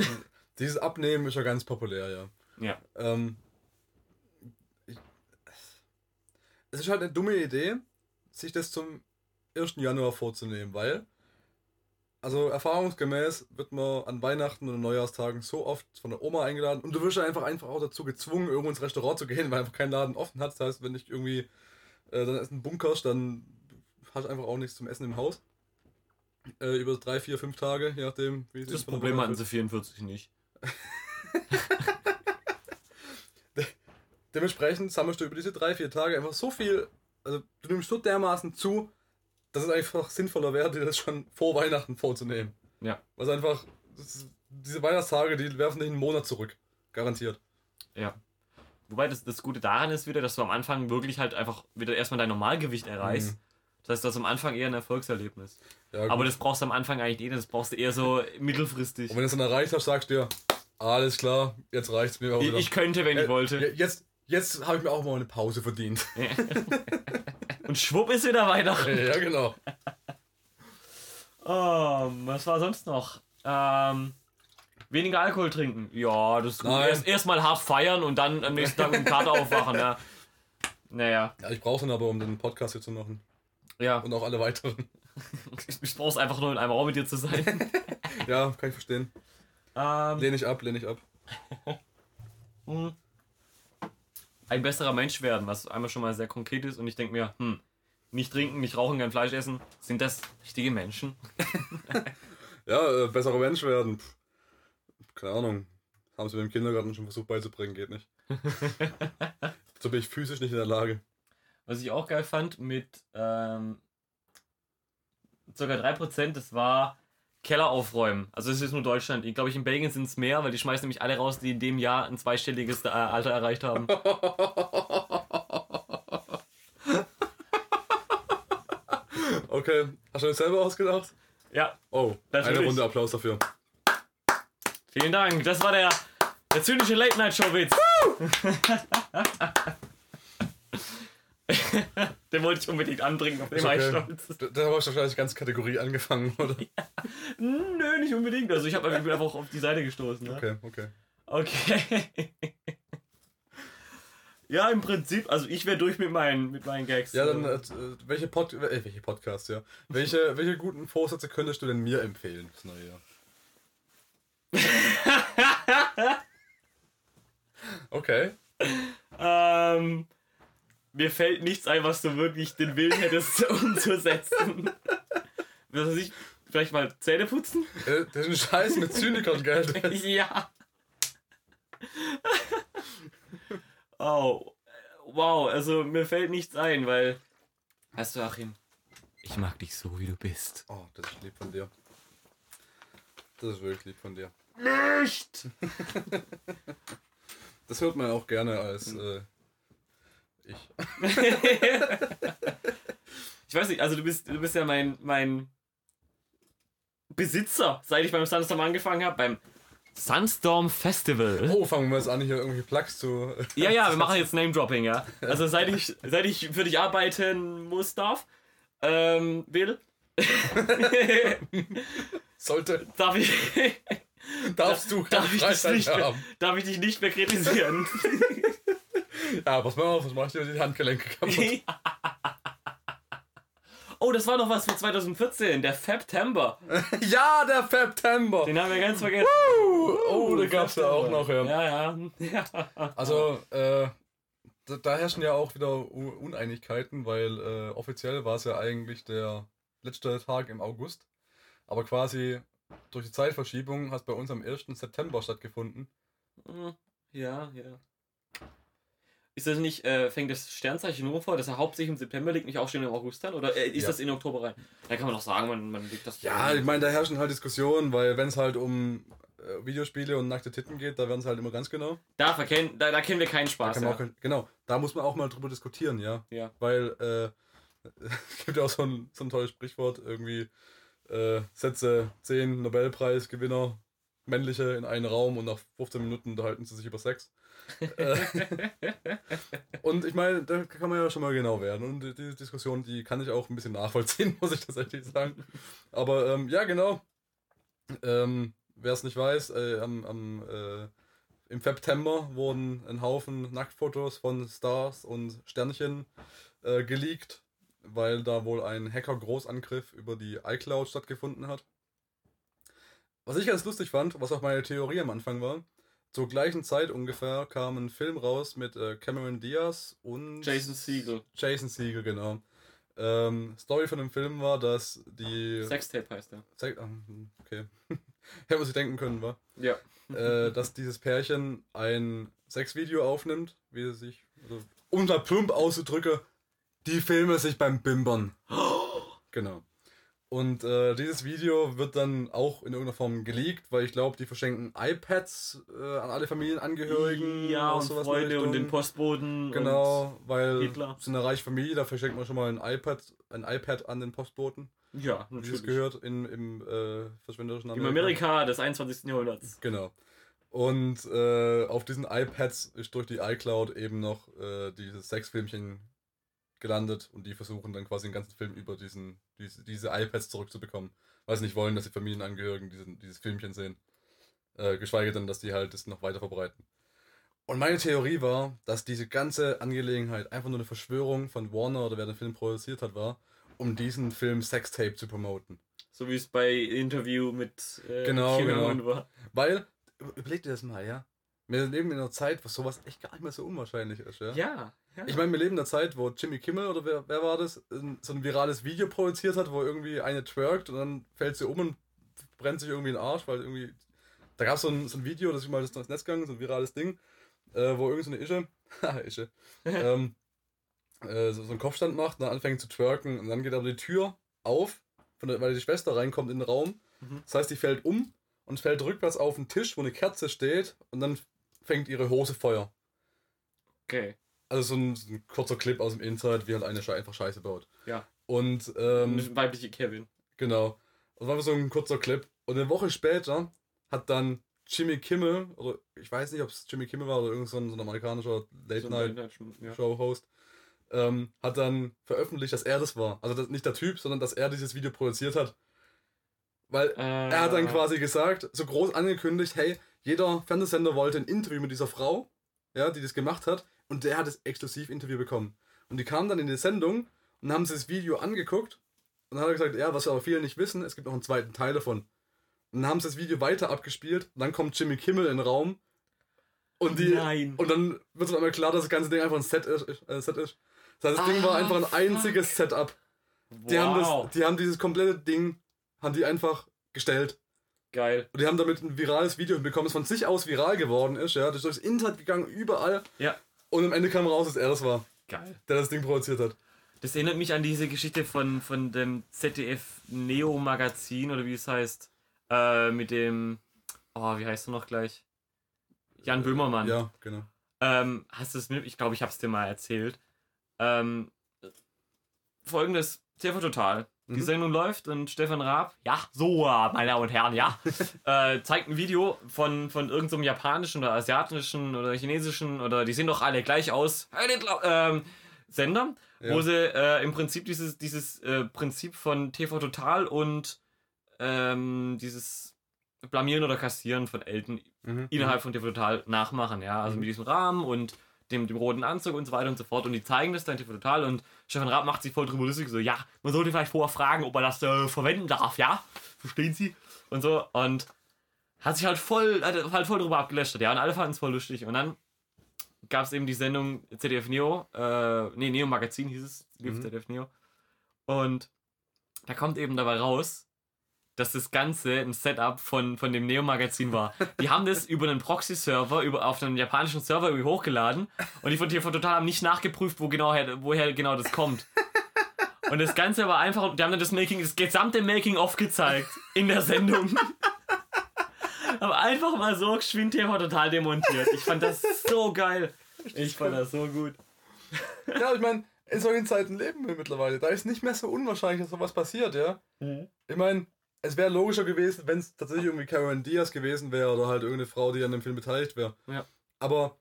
dieses Abnehmen ist ja ganz populär, ja. Ja. Ähm, ich, es ist halt eine dumme Idee, sich das zum 1. Januar vorzunehmen, weil also erfahrungsgemäß wird man an Weihnachten und Neujahrstagen so oft von der Oma eingeladen und du wirst einfach einfach auch dazu gezwungen, irgendwo ins Restaurant zu gehen, weil einfach kein Laden offen hat. Das heißt, wenn ich irgendwie äh, dann Essen bunkerst, dann hast du einfach auch nichts zum Essen im Haus. Äh, über drei, vier, fünf Tage, je nachdem, wie Das Problem hatten sie 44 nicht. dementsprechend sammelst du über diese drei, vier Tage einfach so viel, also du nimmst so dermaßen zu, dass es einfach sinnvoller wäre, dir das schon vor Weihnachten vorzunehmen. Ja. Was einfach, ist, diese Weihnachtstage, die werfen dich einen Monat zurück. Garantiert. Ja. Wobei das, das Gute daran ist wieder, dass du am Anfang wirklich halt einfach wieder erstmal dein Normalgewicht erreichst. Mhm. Das heißt, das ist am Anfang eher ein Erfolgserlebnis. Ja, Aber das brauchst du am Anfang eigentlich nicht, das brauchst du eher so mittelfristig. Und wenn du es dann erreicht hast, sagst du dir, alles klar, jetzt reicht es mir auch wieder. Ich könnte, wenn ich wollte. Jetzt, jetzt habe ich mir auch mal eine Pause verdient. Und schwupp ist wieder Weihnachten. Ja, genau. Oh, was war sonst noch? Ähm, weniger Alkohol trinken. Ja, das ist gut. Erst, erstmal hart feiern und dann am nächsten Tag mit dem Kater aufwachen, ja. Naja. Ja, ich brauche ihn aber, um den Podcast hier zu machen. Ja. Und auch alle weiteren. ich brauche es einfach nur in einem Raum mit dir zu sein. ja, kann ich verstehen. Ähm, lehne ich ab, lehne ich ab. Hm. Ein besserer Mensch werden, was einmal schon mal sehr konkret ist und ich denke mir, hm, nicht trinken, nicht rauchen, kein Fleisch essen, sind das richtige Menschen? ja, äh, besserer Mensch werden. Pff keine Ahnung, haben sie mir im Kindergarten schon versucht beizubringen, geht nicht. so bin ich physisch nicht in der Lage. Was ich auch geil fand mit ähm, ca. 3%, das war Keller aufräumen. Also das ist nur Deutschland. Ich glaube, in Belgien sind es mehr, weil die schmeißen nämlich alle raus, die in dem Jahr ein zweistelliges äh, Alter erreicht haben. okay, hast du das selber ausgedacht? Ja. Oh, natürlich. eine Runde Applaus dafür. Vielen Dank. Das war der, der zynische Late-Night-Show-Witz. Den wollte ich unbedingt anbringen, auf dem okay. stolz. Da, da hast du wahrscheinlich ganz Kategorie angefangen, oder? Ja. Nö, nicht unbedingt. Also ich habe einfach auf die Seite gestoßen. Ne? Okay, okay. Okay. ja, im Prinzip, also ich wäre durch mit meinen, mit meinen Gags. Ja, dann, äh, welche, Pod äh, welche Podcasts, ja. Welche, welche guten Vorsätze könntest du denn mir empfehlen fürs neue Jahr? okay. Ähm, mir fällt nichts ein, was du wirklich den Willen hättest umzusetzen. Was weiß ich, vielleicht mal Zähne putzen? Äh, das ist ein Scheiß mit Zynikern, gell? ja. oh. Wow, also mir fällt nichts ein, weil. Weißt du, Achim, ich mag dich so, wie du bist. Oh, das ist lieb von dir. Das ist wirklich lieb von dir. Nicht! das hört man auch gerne als äh, ich. ich weiß nicht, also du bist, du bist ja mein, mein Besitzer, seit ich beim Sunstorm angefangen habe, beim Sunstorm Festival. Oh, fangen wir jetzt an, hier irgendwelche Plugs zu. ja, ja, wir machen jetzt Name-Dropping, ja. Also seit ich, seit ich für dich arbeiten muss, darf, ähm, will. Sollte. Darf ich. Darfst du darf ich, nicht mehr, darf ich dich nicht mehr kritisieren? ja, pass mal auf, was machst du die Handgelenke kaputt? Oh, das war noch was für 2014, der Febtember. ja, der Febtember. Den haben wir ganz vergessen. Uh, oh, da gab's da auch noch, ja. Ja, ja. Also, äh, da, da, herrschen ja auch wieder Uneinigkeiten, weil äh, offiziell war es ja eigentlich der letzte Tag im August. Aber quasi durch die Zeitverschiebung hat bei uns am 1. September stattgefunden. Hm, ja, ja. Ist das nicht, äh, fängt das Sternzeichen nur vor, dass er hauptsächlich im September liegt, nicht auch schon im August dann? Oder äh, ist ja. das in Oktober rein? Da kann man doch sagen, man, man liegt das. Ja, ich meine, da herrschen halt Diskussionen, weil wenn es halt um äh, Videospiele und nackte Titten geht, da werden es halt immer ganz genau. Da, verkennen, da, da kennen wir keinen Spaß. Da ja. auch, genau, da muss man auch mal drüber diskutieren, ja. Ja. Weil äh, es gibt ja auch so ein, so ein tolles Sprichwort, irgendwie äh, setze 10 Nobelpreisgewinner, männliche, in einen Raum und nach 15 Minuten unterhalten sie sich über Sex. Äh, und ich meine, da kann man ja schon mal genau werden. Und diese Diskussion, die kann ich auch ein bisschen nachvollziehen, muss ich tatsächlich sagen. Aber ähm, ja, genau. Ähm, Wer es nicht weiß, äh, am, am äh, im September wurden ein Haufen Nacktfotos von Stars und Sternchen äh, geleakt weil da wohl ein Hacker-Großangriff über die iCloud stattgefunden hat. Was ich ganz lustig fand, was auch meine Theorie am Anfang war, zur gleichen Zeit ungefähr kam ein Film raus mit äh, Cameron Diaz und Jason Siegel. Jason Siegel, genau. Ähm, Story von dem Film war, dass die. Sextape heißt der. Se ah, okay. Hätte man sich denken können, war. Ja. Äh, dass dieses Pärchen ein Sexvideo aufnimmt, wie sie sich, also, um da plump auszudrücken, die filmen sich beim Bimbern. genau. Und äh, dieses Video wird dann auch in irgendeiner Form geleakt, weil ich glaube, die verschenken iPads äh, an alle Familienangehörigen. Ja, und Freunde und den Postboten. Genau, weil Hitler. es ist eine reiche Familie, da verschenkt man schon mal ein iPad, ein iPad an den Postboten. Ja, natürlich. Wie es gehört in, im äh, verschwenderischen Amerika. Im Amerika des 21. Jahrhunderts. Genau. Und äh, auf diesen iPads ist durch die iCloud eben noch äh, dieses Sexfilmchen gelandet und die versuchen dann quasi den ganzen Film über diesen, diese, diese iPads zurückzubekommen. Weil sie nicht wollen, dass die Familienangehörigen diesen, dieses Filmchen sehen. Äh, geschweige denn, dass die halt das noch weiter verbreiten. Und meine Theorie war, dass diese ganze Angelegenheit einfach nur eine Verschwörung von Warner oder wer den Film produziert hat, war, um diesen Film Sextape zu promoten. So wie es bei Interview mit äh, genau, genau. war. Weil, überleg dir das mal, ja. Wir leben in einer Zeit, wo sowas echt gar nicht mehr so unwahrscheinlich ist, ja? Ja. Ja. Ich meine, wir leben in einer Zeit, wo Jimmy Kimmel oder wer, wer war das, so ein virales Video produziert hat, wo irgendwie eine twerkt und dann fällt sie um und brennt sich irgendwie den Arsch, weil irgendwie. Da gab so es so ein Video, das ich mal ins Netz gegangen, so ein virales Ding, äh, wo irgend so eine Ische, Ische, ähm, äh, so, so einen Kopfstand macht und dann anfängt zu twerken und dann geht aber die Tür auf, der, weil die Schwester reinkommt in den Raum. Mhm. Das heißt, die fällt um und fällt rückwärts auf den Tisch, wo eine Kerze steht und dann fängt ihre Hose Feuer. Okay. Also so ein, ein kurzer Clip aus dem Internet, wie halt eine Sche einfach Scheiße baut. Ja. Und ähm, weibliche Kevin. Genau. Das war so ein kurzer Clip. Und eine Woche später hat dann Jimmy Kimmel, oder ich weiß nicht, ob es Jimmy Kimmel war oder irgendein so ein, amerikanischer Late-Night-Show-Host, ähm, hat dann veröffentlicht, dass er das war. Also das, nicht der Typ, sondern dass er dieses Video produziert hat. Weil äh, er hat dann quasi gesagt, so groß angekündigt, hey, jeder Fernsehsender wollte ein Interview mit dieser Frau, ja, die das gemacht hat, und der hat das Exklusiv-Interview bekommen. Und die kamen dann in die Sendung und haben sich das Video angeguckt und dann hat er gesagt, ja, was aber viele nicht wissen, es gibt noch einen zweiten Teil davon. Und dann haben sie das Video weiter abgespielt und dann kommt Jimmy Kimmel in den Raum und die Nein. und dann wird es einmal klar, dass das ganze Ding einfach ein Set ist. Äh, Set ist. Das heißt, das ah, Ding war einfach ein einziges fuck. Setup. Die, wow. haben das, die haben dieses komplette Ding, haben die einfach gestellt. Geil. Und die haben damit ein virales Video bekommen, das von sich aus viral geworden ist, ja. Das ist durchs Internet gegangen, überall. Ja. Und am Ende kam raus, dass er das war. Geil. Der das Ding produziert hat. Das erinnert mich an diese Geschichte von, von dem ZDF Neo Magazin oder wie es heißt. Äh, mit dem. Oh, wie heißt du noch gleich? Jan Böhmermann. Ja, genau. Ähm, hast du es mit? Ich glaube, ich habe es dir mal erzählt. Ähm, Folgendes: TV Total. Die mhm. Sendung läuft und Stefan Raab, ja, so, meine Damen und Herren, ja, äh, zeigt ein Video von, von irgendeinem so japanischen oder asiatischen oder chinesischen oder die sehen doch alle gleich aus, ähm, Sender, ja. wo sie äh, im Prinzip dieses, dieses äh, Prinzip von TV Total und ähm, dieses Blamieren oder Kassieren von Eltern mhm. innerhalb von TV Total nachmachen, ja, also mhm. mit diesem Rahmen und dem, dem roten Anzug und so weiter und so fort. Und die zeigen das dann TV total und Stefan Raab macht sich voll drüber lustig, so, ja, man sollte vielleicht vorher fragen, ob er das äh, verwenden darf, ja? Verstehen Sie? Und so. Und hat sich halt voll, hat halt voll drüber abgelästert, ja. Und alle fanden es voll lustig. Und dann gab es eben die Sendung ZDF Neo, äh, nee, Neo Magazin hieß es, mhm. ZDF Neo. Und da kommt eben dabei raus, dass das Ganze ein Setup von, von dem Neo-Magazin war. Die haben das über einen Proxy-Server, auf einen japanischen Server irgendwie hochgeladen und die von TV Total haben nicht nachgeprüft, wo genau her, woher genau das kommt. Und das Ganze war einfach, die haben dann das Making, das gesamte Making-of gezeigt in der Sendung. Aber einfach mal so geschwind TV Total demontiert. Ich fand das so geil. Ich fand das so gut. Ja, ich meine, in solchen Zeiten leben wir mittlerweile. Da ist nicht mehr so unwahrscheinlich, dass sowas passiert, ja. Mhm. Ich meine, es wäre logischer gewesen, wenn es tatsächlich irgendwie Cameron Diaz gewesen wäre oder halt irgendeine Frau, die an dem Film beteiligt wäre. Ja. Aber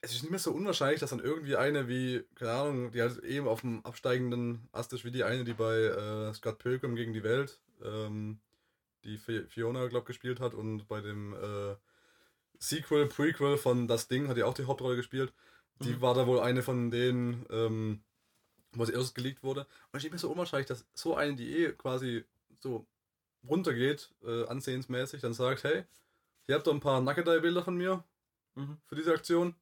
es ist nicht mehr so unwahrscheinlich, dass dann irgendwie eine wie, keine Ahnung, die halt eben auf dem absteigenden Ast ist, wie die eine, die bei äh, Scott Pilgrim gegen die Welt, ähm, die Fiona, glaube gespielt hat und bei dem äh, Sequel, Prequel von Das Ding hat die auch die Hauptrolle gespielt. Die mhm. war da wohl eine von denen, ähm, wo es erst geleakt wurde. Und es ist nicht mehr so unwahrscheinlich, dass so eine, die eh quasi so runtergeht, äh, ansehensmäßig, dann sagt, hey, ihr habt doch ein paar Nackedei-Bilder von mir mhm. für diese Aktion.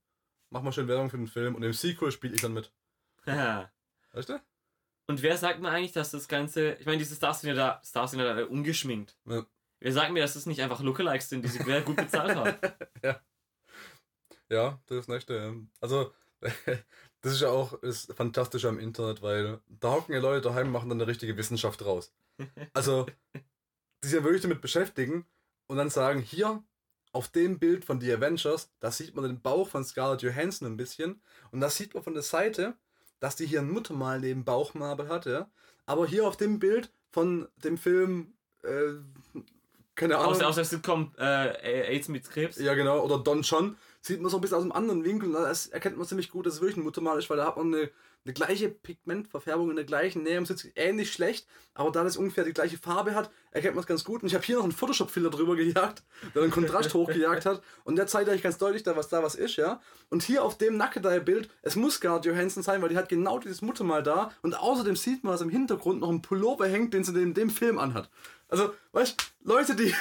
Mach mal schön Werbung für den Film und im Sequel spiele ich dann mit. Ja. Weißt du? Und wer sagt mir eigentlich, dass das Ganze, ich meine, diese Stars sind ja da, Stars sind ja da ungeschminkt. Ja. Wir sagen mir, dass es nicht einfach Lookalikes sind, die sich sehr gut bezahlt haben. ja. Ja, das ist nicht. Also, das ist ja auch ist fantastisch am Internet, weil da hocken ja Leute daheim und machen dann eine richtige Wissenschaft raus. Also, sich ja wirklich damit beschäftigen und dann sagen, hier, auf dem Bild von The Avengers, da sieht man den Bauch von Scarlett Johansson ein bisschen und da sieht man von der Seite, dass die hier ein Muttermal neben Bauchnabel hat, ja. Aber hier auf dem Bild von dem Film, äh, keine Ahnung. Aus, aus der Sitcom äh, AIDS mit Krebs. Ja, genau. Oder Don John sieht man so ein bisschen aus einem anderen Winkel. Und da erkennt man ziemlich gut, dass es wirklich ein Muttermal ist, weil da hat man eine, eine gleiche Pigmentverfärbung in der gleichen Nähe. Sitzt ähnlich schlecht, aber da das ungefähr die gleiche Farbe hat, erkennt man es ganz gut. Und ich habe hier noch einen Photoshop-Filter drüber gejagt, der den Kontrast hochgejagt hat. Und der zeigt euch ganz deutlich, da, was da was ist, ja. Und hier auf dem Nackedei-Bild, es muss Scarlett Johansson sein, weil die hat genau dieses Muttermal da. Und außerdem sieht man, dass im Hintergrund noch ein Pullover hängt, den sie in dem Film anhat. Also, weißt Leute, die,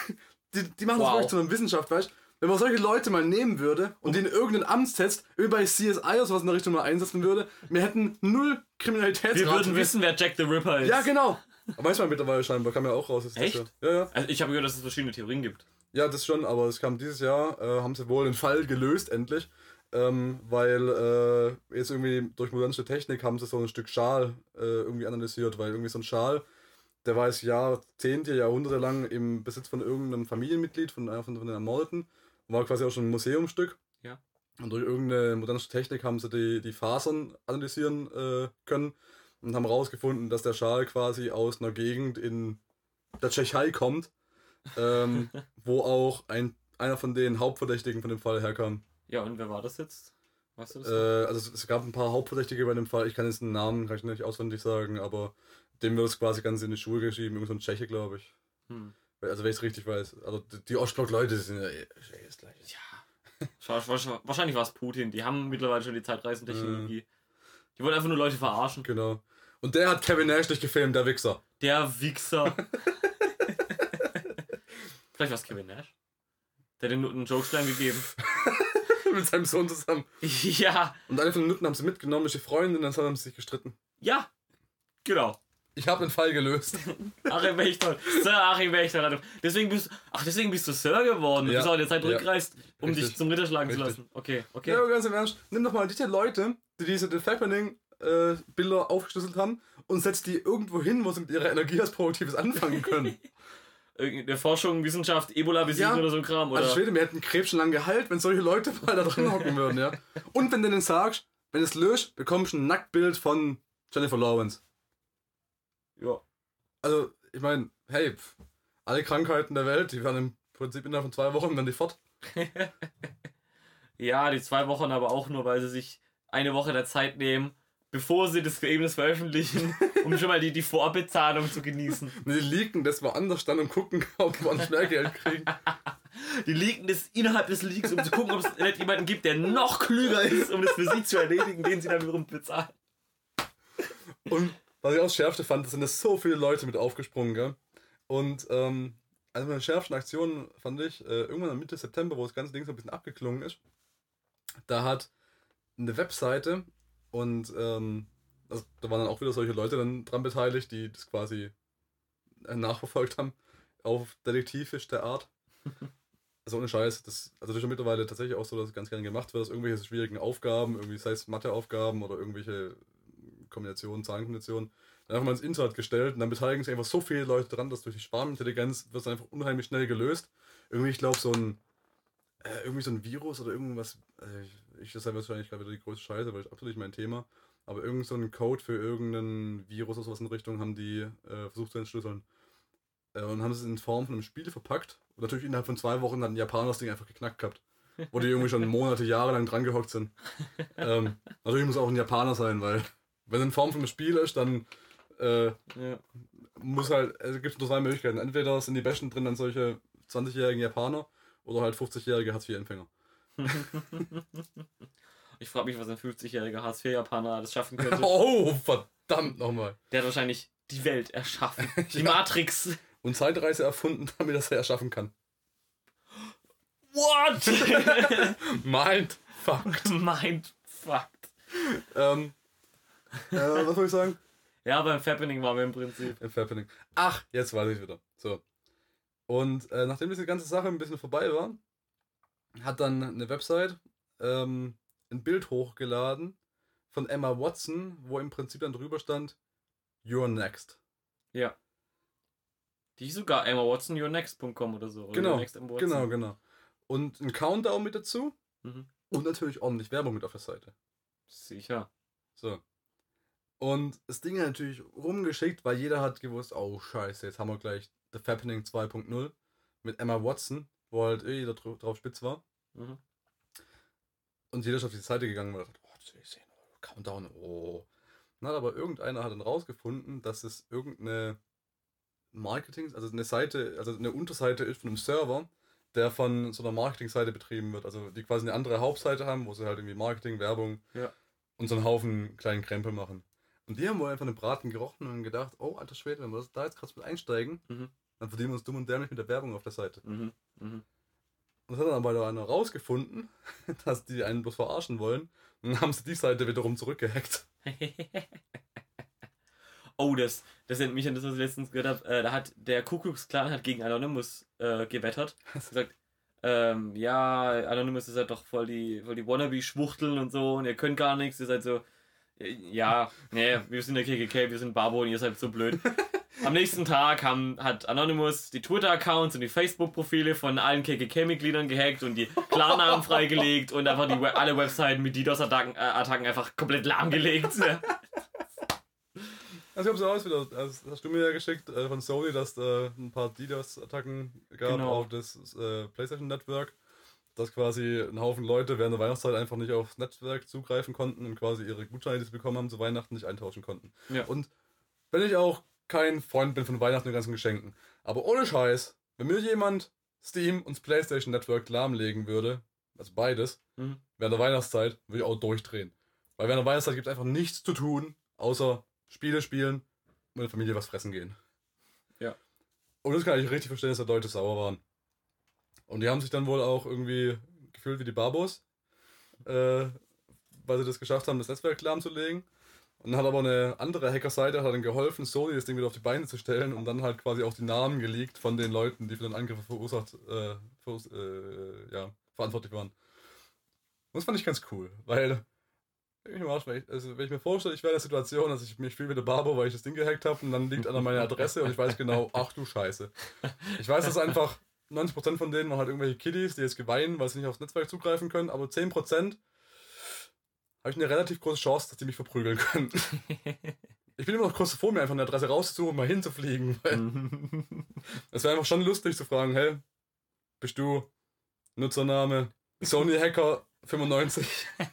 die, die machen wow. das wirklich zu einer Wissenschaft, weißt? Wenn man solche Leute mal nehmen würde und die in irgendein Amt setzt, wie bei CSI oder sowas in der Richtung mal einsetzen würde, wir hätten null Kriminalitätsrate. Wir würden wissen, wer Jack the Ripper ist. Ja, genau. Weiß man mittlerweile scheinbar, kam ja auch raus. Echt? Ja, ja. Also ich habe gehört, dass es verschiedene Theorien gibt. Ja, das schon, aber es kam dieses Jahr, äh, haben sie wohl den Fall gelöst, endlich. Ähm, weil äh, jetzt irgendwie durch modernische Technik haben sie so ein Stück Schal äh, irgendwie analysiert, weil irgendwie so ein Schal, der war jetzt Jahrzehnte, Jahrhunderte lang im Besitz von irgendeinem Familienmitglied, von einer von den Ermordeten war quasi auch schon ein Museumsstück. Ja. Und durch irgendeine moderne Technik haben sie die, die Fasern analysieren äh, können und haben herausgefunden, dass der Schal quasi aus einer Gegend in der Tschechei kommt, ähm, wo auch ein, einer von den Hauptverdächtigen von dem Fall herkam. Ja, und wer war das jetzt? Weißt du das? Äh, also es gab ein paar Hauptverdächtige bei dem Fall. Ich kann jetzt den Namen kann ich nicht auswendig sagen, aber dem wird es quasi ganz in die Schuhe geschrieben. Irgend so ein Tscheche, glaube ich. Hm. Also wenn ich es richtig weiß. Also die Ostblock-Leute sind ja eh das gleiche. Ja. Wahrscheinlich war es Putin. Die haben mittlerweile schon die Zeitreisentechnologie. Die wollen einfach nur Leute verarschen. Genau. Und der hat Kevin Nash nicht gefilmt, der Wichser. Der Wichser. Vielleicht war es Kevin Nash. Der hat den Nutten einen Jokeschlein gegeben. Mit seinem Sohn zusammen. Ja. Und eine von den Nutten haben sie mitgenommen, ist die Freundin, dann haben sie sich gestritten. Ja. Genau. Ich habe den Fall gelöst. Achim Wächter. Sir Achim Wächter. Deswegen bist, ach, deswegen bist du Sir geworden. Du ja. bist auch in der Zeit ja. rückreist, um Richtig. dich zum Ritter schlagen Richtig. zu lassen. Okay, okay. Ja, aber ganz im Ernst. Nimm doch mal diese Leute, die diese The Fappening-Bilder äh, aufgeschlüsselt haben und setz die irgendwo hin, wo sie mit ihrer Energie was Produktives anfangen können. Irgendeine Forschung, Wissenschaft, Ebola besiegen ja. oder so ein Kram, oder? Also Schwede, wir hätten Krebs schon lange geheilt, wenn solche Leute mal da drin hocken würden, ja. Und wenn du denen sagst, wenn du es löscht, bekommst du ein Nacktbild von Jennifer Lawrence. Ja. Also, ich meine, hey, alle Krankheiten der Welt, die werden im Prinzip innerhalb von zwei Wochen, wenn die fort. ja, die zwei Wochen aber auch nur, weil sie sich eine Woche der Zeit nehmen, bevor sie das Ergebnis veröffentlichen, um schon mal die, die Vorbezahlung zu genießen. die leaken das woanders dann und gucken, ob man Geld kriegen. Die leaken das innerhalb des Leaks, um zu gucken, ob es nicht jemanden gibt, der noch klüger ist, um das für sie zu erledigen, den sie dann wiederum bezahlen. Und was ich auch das Schärfste fand, da sind das so viele Leute mit aufgesprungen, gell? Und ähm, eine meiner schärfsten Aktionen fand ich, äh, irgendwann Mitte September, wo das ganze Ding so ein bisschen abgeklungen ist, da hat eine Webseite und ähm, also, da waren dann auch wieder solche Leute dann dran beteiligt, die das quasi äh, nachverfolgt haben auf detektivisch der Art. Also ohne Scheiß, das, also das ist ja mittlerweile tatsächlich auch so, dass es ganz gerne gemacht wird, dass irgendwelche schwierigen Aufgaben, irgendwie sei es Matheaufgaben oder irgendwelche Kombination, Zahlenkombination, dann einfach mal ins Internet gestellt und dann beteiligen sich einfach so viele Leute dran, dass durch die Sparmintelligenz wird es einfach unheimlich schnell gelöst. Irgendwie, ich glaube, so ein äh, irgendwie so ein Virus oder irgendwas, also ich, ich das ist wahrscheinlich gerade wieder die größte Scheiße, weil ich absolut nicht mein Thema, aber irgend so ein Code für irgendeinen Virus oder sowas in Richtung haben die äh, versucht zu entschlüsseln. Äh, und haben es in Form von einem Spiel verpackt. Und natürlich innerhalb von zwei Wochen hat ein Japaner das Ding einfach geknackt gehabt. Wo die irgendwie schon Monate, Jahre lang dran gehockt sind. ähm, natürlich muss auch ein Japaner sein, weil wenn es in Form von einem Spiel ist, dann äh, ja. muss halt, also gibt es nur zwei Möglichkeiten. Entweder sind die Besten drin dann solche 20-jährigen Japaner oder halt 50-jährige Hartz-IV-Empfänger. ich frage mich, was ein 50-jähriger Hartz-IV-Japaner alles schaffen könnte. oh, verdammt nochmal. Der hat wahrscheinlich die Welt erschaffen. Die ja. Matrix. Und Zeitreise erfunden, damit er es erschaffen kann. What? Mind fucked. Mind fucked. Ähm, äh, was soll ich sagen? Ja, beim Fappening waren wir im Prinzip. Im Fappening. Ach, jetzt weiß ich wieder. So. Und äh, nachdem diese ganze Sache ein bisschen vorbei war, hat dann eine Website ähm, ein Bild hochgeladen von Emma Watson, wo im Prinzip dann drüber stand, You're next. Ja. Die sogar Emma Watson, yournext.com oder so. Oder genau, genau, genau. Und ein Countdown mit dazu. Mhm. Und natürlich ordentlich Werbung mit auf der Seite. Sicher. So. Und das Ding hat natürlich rumgeschickt, weil jeder hat gewusst, oh scheiße, jetzt haben wir gleich The Fappening 2.0 mit Emma Watson, wo halt eh jeder drauf spitz war. Mhm. Und jeder ist auf die Seite gegangen und hat, oh, das will ich sehen, oh, Countdown, oh. Na, aber irgendeiner hat dann rausgefunden, dass es irgendeine Marketing, also eine Seite, also eine Unterseite ist von einem Server, der von so einer Marketingseite betrieben wird. Also die quasi eine andere Hauptseite haben, wo sie halt irgendwie Marketing, Werbung ja. und so einen Haufen kleinen Krempel machen. Und die haben wohl einfach einen Braten gerochen und gedacht, oh, alter Schwede, wenn wir da jetzt gerade mit einsteigen, mhm. dann verdienen wir uns dumm und dämlich mit der Werbung auf der Seite. Mhm. Mhm. Und das hat dann aber einer rausgefunden, dass die einen bloß verarschen wollen. Und dann haben sie die Seite wiederum zurückgehackt. oh, das, das erinnert mich an das, was ich letztens gehört habe. Äh, da hat der Ku Klux Klan hat gegen Anonymous äh, gewettert. gesagt, ähm, ja, Anonymous ist halt doch voll die, voll die Wannabe-Schwuchteln und so und ihr könnt gar nichts, ihr seid so, ja, nee, wir sind der KKK, wir sind Babo und ihr seid so blöd. Am nächsten Tag haben, hat Anonymous die Twitter-Accounts und die Facebook-Profile von allen KKK-Mitgliedern gehackt und die Klarnamen freigelegt und einfach die, alle Webseiten mit DDoS-Attacken äh, einfach komplett lahmgelegt. Also ich habe so aus, das hast du mir ja geschickt äh, von Sony, dass da ein paar DDoS-Attacken gab genau. auf das äh, PlayStation Network dass quasi ein Haufen Leute während der Weihnachtszeit einfach nicht aufs Netzwerk zugreifen konnten und quasi ihre Gutscheine, die sie bekommen haben, zu Weihnachten nicht eintauschen konnten. Ja. Und wenn ich auch kein Freund bin von Weihnachten und ganzen Geschenken, aber ohne Scheiß, wenn mir jemand Steam und das PlayStation Network lahmlegen würde, also beides, mhm. während der Weihnachtszeit, würde ich auch durchdrehen. Weil während der Weihnachtszeit gibt es einfach nichts zu tun, außer Spiele spielen und mit der Familie was fressen gehen. Ja. Und das kann ich richtig verstehen, dass da Leute sauer waren. Und die haben sich dann wohl auch irgendwie gefühlt wie die Barbos, äh, weil sie das geschafft haben, das Netzwerk lahmzulegen. Und dann hat aber eine andere Hackerseite hat dann geholfen, Sony das Ding wieder auf die Beine zu stellen und dann halt quasi auch die Namen geleakt von den Leuten, die für den Angriff verursacht, äh, verurs äh, ja, verantwortlich waren. Und das fand ich ganz cool, weil ich Arsch, wenn, ich, also wenn ich mir vorstelle, ich wäre in der Situation, dass ich mich fühle wie der Barber, weil ich das Ding gehackt habe und dann liegt an meine Adresse und ich weiß genau, ach du Scheiße. Ich weiß das einfach, 90% von denen waren halt irgendwelche Kiddies, die jetzt geweinen, weil sie nicht aufs Netzwerk zugreifen können, aber 10% habe ich eine relativ große Chance, dass die mich verprügeln können. ich bin immer noch kurz vor mir, einfach eine Adresse rauszusuchen mal hinzufliegen. Es wäre einfach schon lustig zu fragen, hey, bist du Nutzername Sony Hacker 95?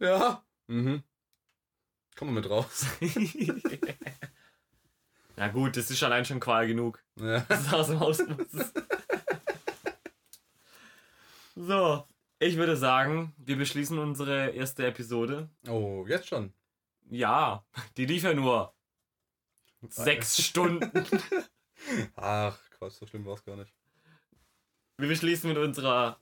ja. Mhm. Komm mal mit raus. Na gut, das ist allein schon Qual genug. Ja. Das aus dem Haus muss. so, ich würde sagen, wir beschließen unsere erste Episode. Oh, jetzt schon? Ja, die lief ja nur sechs Stunden. Ach, Quatsch, so schlimm war es gar nicht. Wir beschließen mit unserer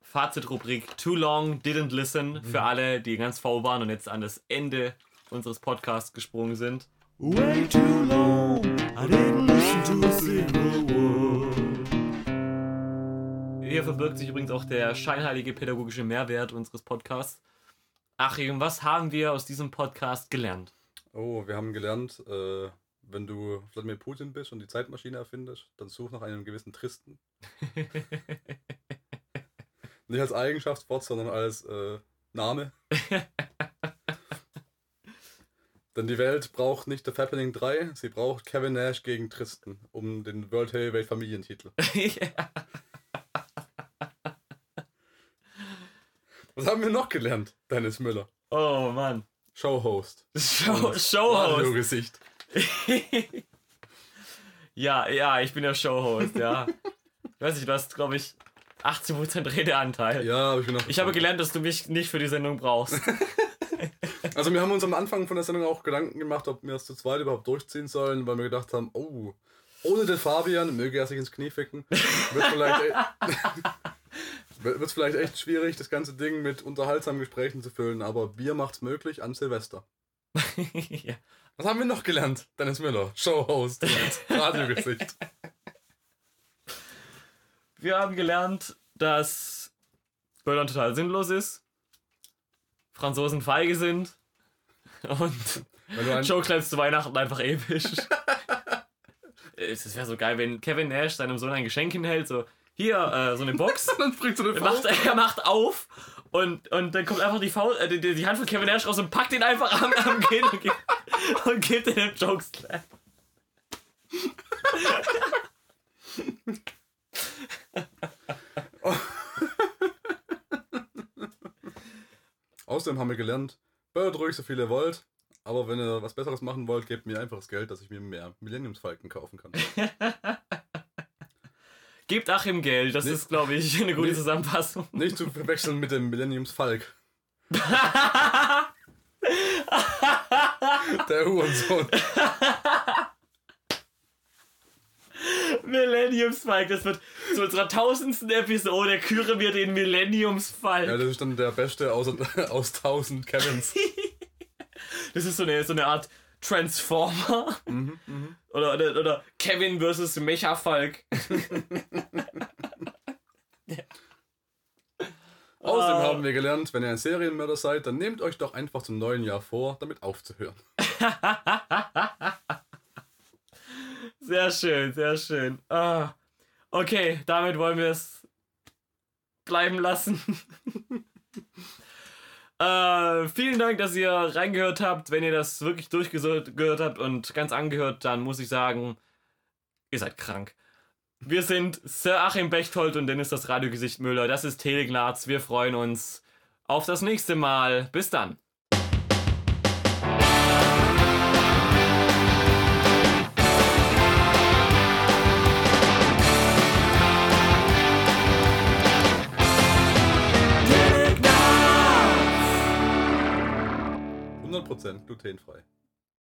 Fazitrubrik Too Long Didn't Listen für mhm. alle, die ganz faul waren und jetzt an das Ende unseres Podcasts gesprungen sind. Way too long, I didn't listen to a single word. Hier verbirgt sich übrigens auch der scheinheilige pädagogische Mehrwert unseres Podcasts. Achim, was haben wir aus diesem Podcast gelernt? Oh, wir haben gelernt, äh, wenn du Vladimir Putin bist und die Zeitmaschine erfindest, dann such nach einem gewissen Tristen. Nicht als Eigenschaftswort, sondern als äh, Name. Denn die Welt braucht nicht The Fappening 3, sie braucht Kevin Nash gegen Tristan um den World Heavyweight Familientitel. Was haben wir noch gelernt, Dennis Müller? Oh Mann. Showhost. Show, Showhost. Gesicht. ja, ja, ich bin der Showhost, ja. ich weiß nicht, du hast, glaube ich, 18% Redeanteil. Ja, aber ich bin auch. Ich habe gelernt, dass du mich nicht für die Sendung brauchst. Also wir haben uns am Anfang von der Sendung auch Gedanken gemacht, ob wir es zu zweit überhaupt durchziehen sollen, weil wir gedacht haben, oh, ohne den Fabian, möge er sich ins Knie ficken, wird vielleicht, e- wird vielleicht echt schwierig, das ganze Ding mit unterhaltsamen Gesprächen zu füllen, aber Bier macht's möglich an Silvester. ja. Was haben wir noch gelernt? Dennis Müller, Showhost Radiogesicht. Wir haben gelernt, dass Böllern total sinnlos ist, Franzosen feige sind und Joke zu Weihnachten einfach episch. es wäre so geil, wenn Kevin Nash seinem Sohn ein Geschenk hinhält, so hier, äh, so eine Box. dann springt so eine Faust. Macht, er macht auf und, und dann kommt einfach die, Faust, äh, die, die, Hand von Kevin Nash raus und packt ihn einfach am, am Kinn und, gibt, und gibt ihm den Jokeslam. Außerdem haben wir gelernt, böllert ruhig so viel ihr wollt, aber wenn ihr was Besseres machen wollt, gebt mir einfach das Geld, dass ich mir mehr Millenniumsfalken kaufen kann. Gebt Achim Geld, das nicht, ist, glaube ich, eine gute nicht, Zusammenfassung. Nicht zu verwechseln mit dem Millenniumsfalk. Der Hurensohn. Millenniumsfalk, das wird zu unserer tausendsten Episode, küren wir den Millenniumsfalk. Ja, das ist dann der beste aus, aus tausend Kevins. das ist so eine, so eine Art Transformer. Mhm, mh. oder, oder, oder Kevin versus Mecha Falk. Außerdem haben wir gelernt, wenn ihr ein Serienmörder seid, dann nehmt euch doch einfach zum neuen Jahr vor, damit aufzuhören. Sehr schön, sehr schön. Ah. Okay, damit wollen wir es bleiben lassen. Äh, vielen Dank, dass ihr reingehört habt. Wenn ihr das wirklich durchgehört habt und ganz angehört, dann muss ich sagen, ihr seid krank. Wir sind Sir Achim Bechtold und Dennis das Radiogesicht Müller. Das ist Telegnaz. Wir freuen uns auf das nächste Mal. Bis dann. 100% glutenfrei.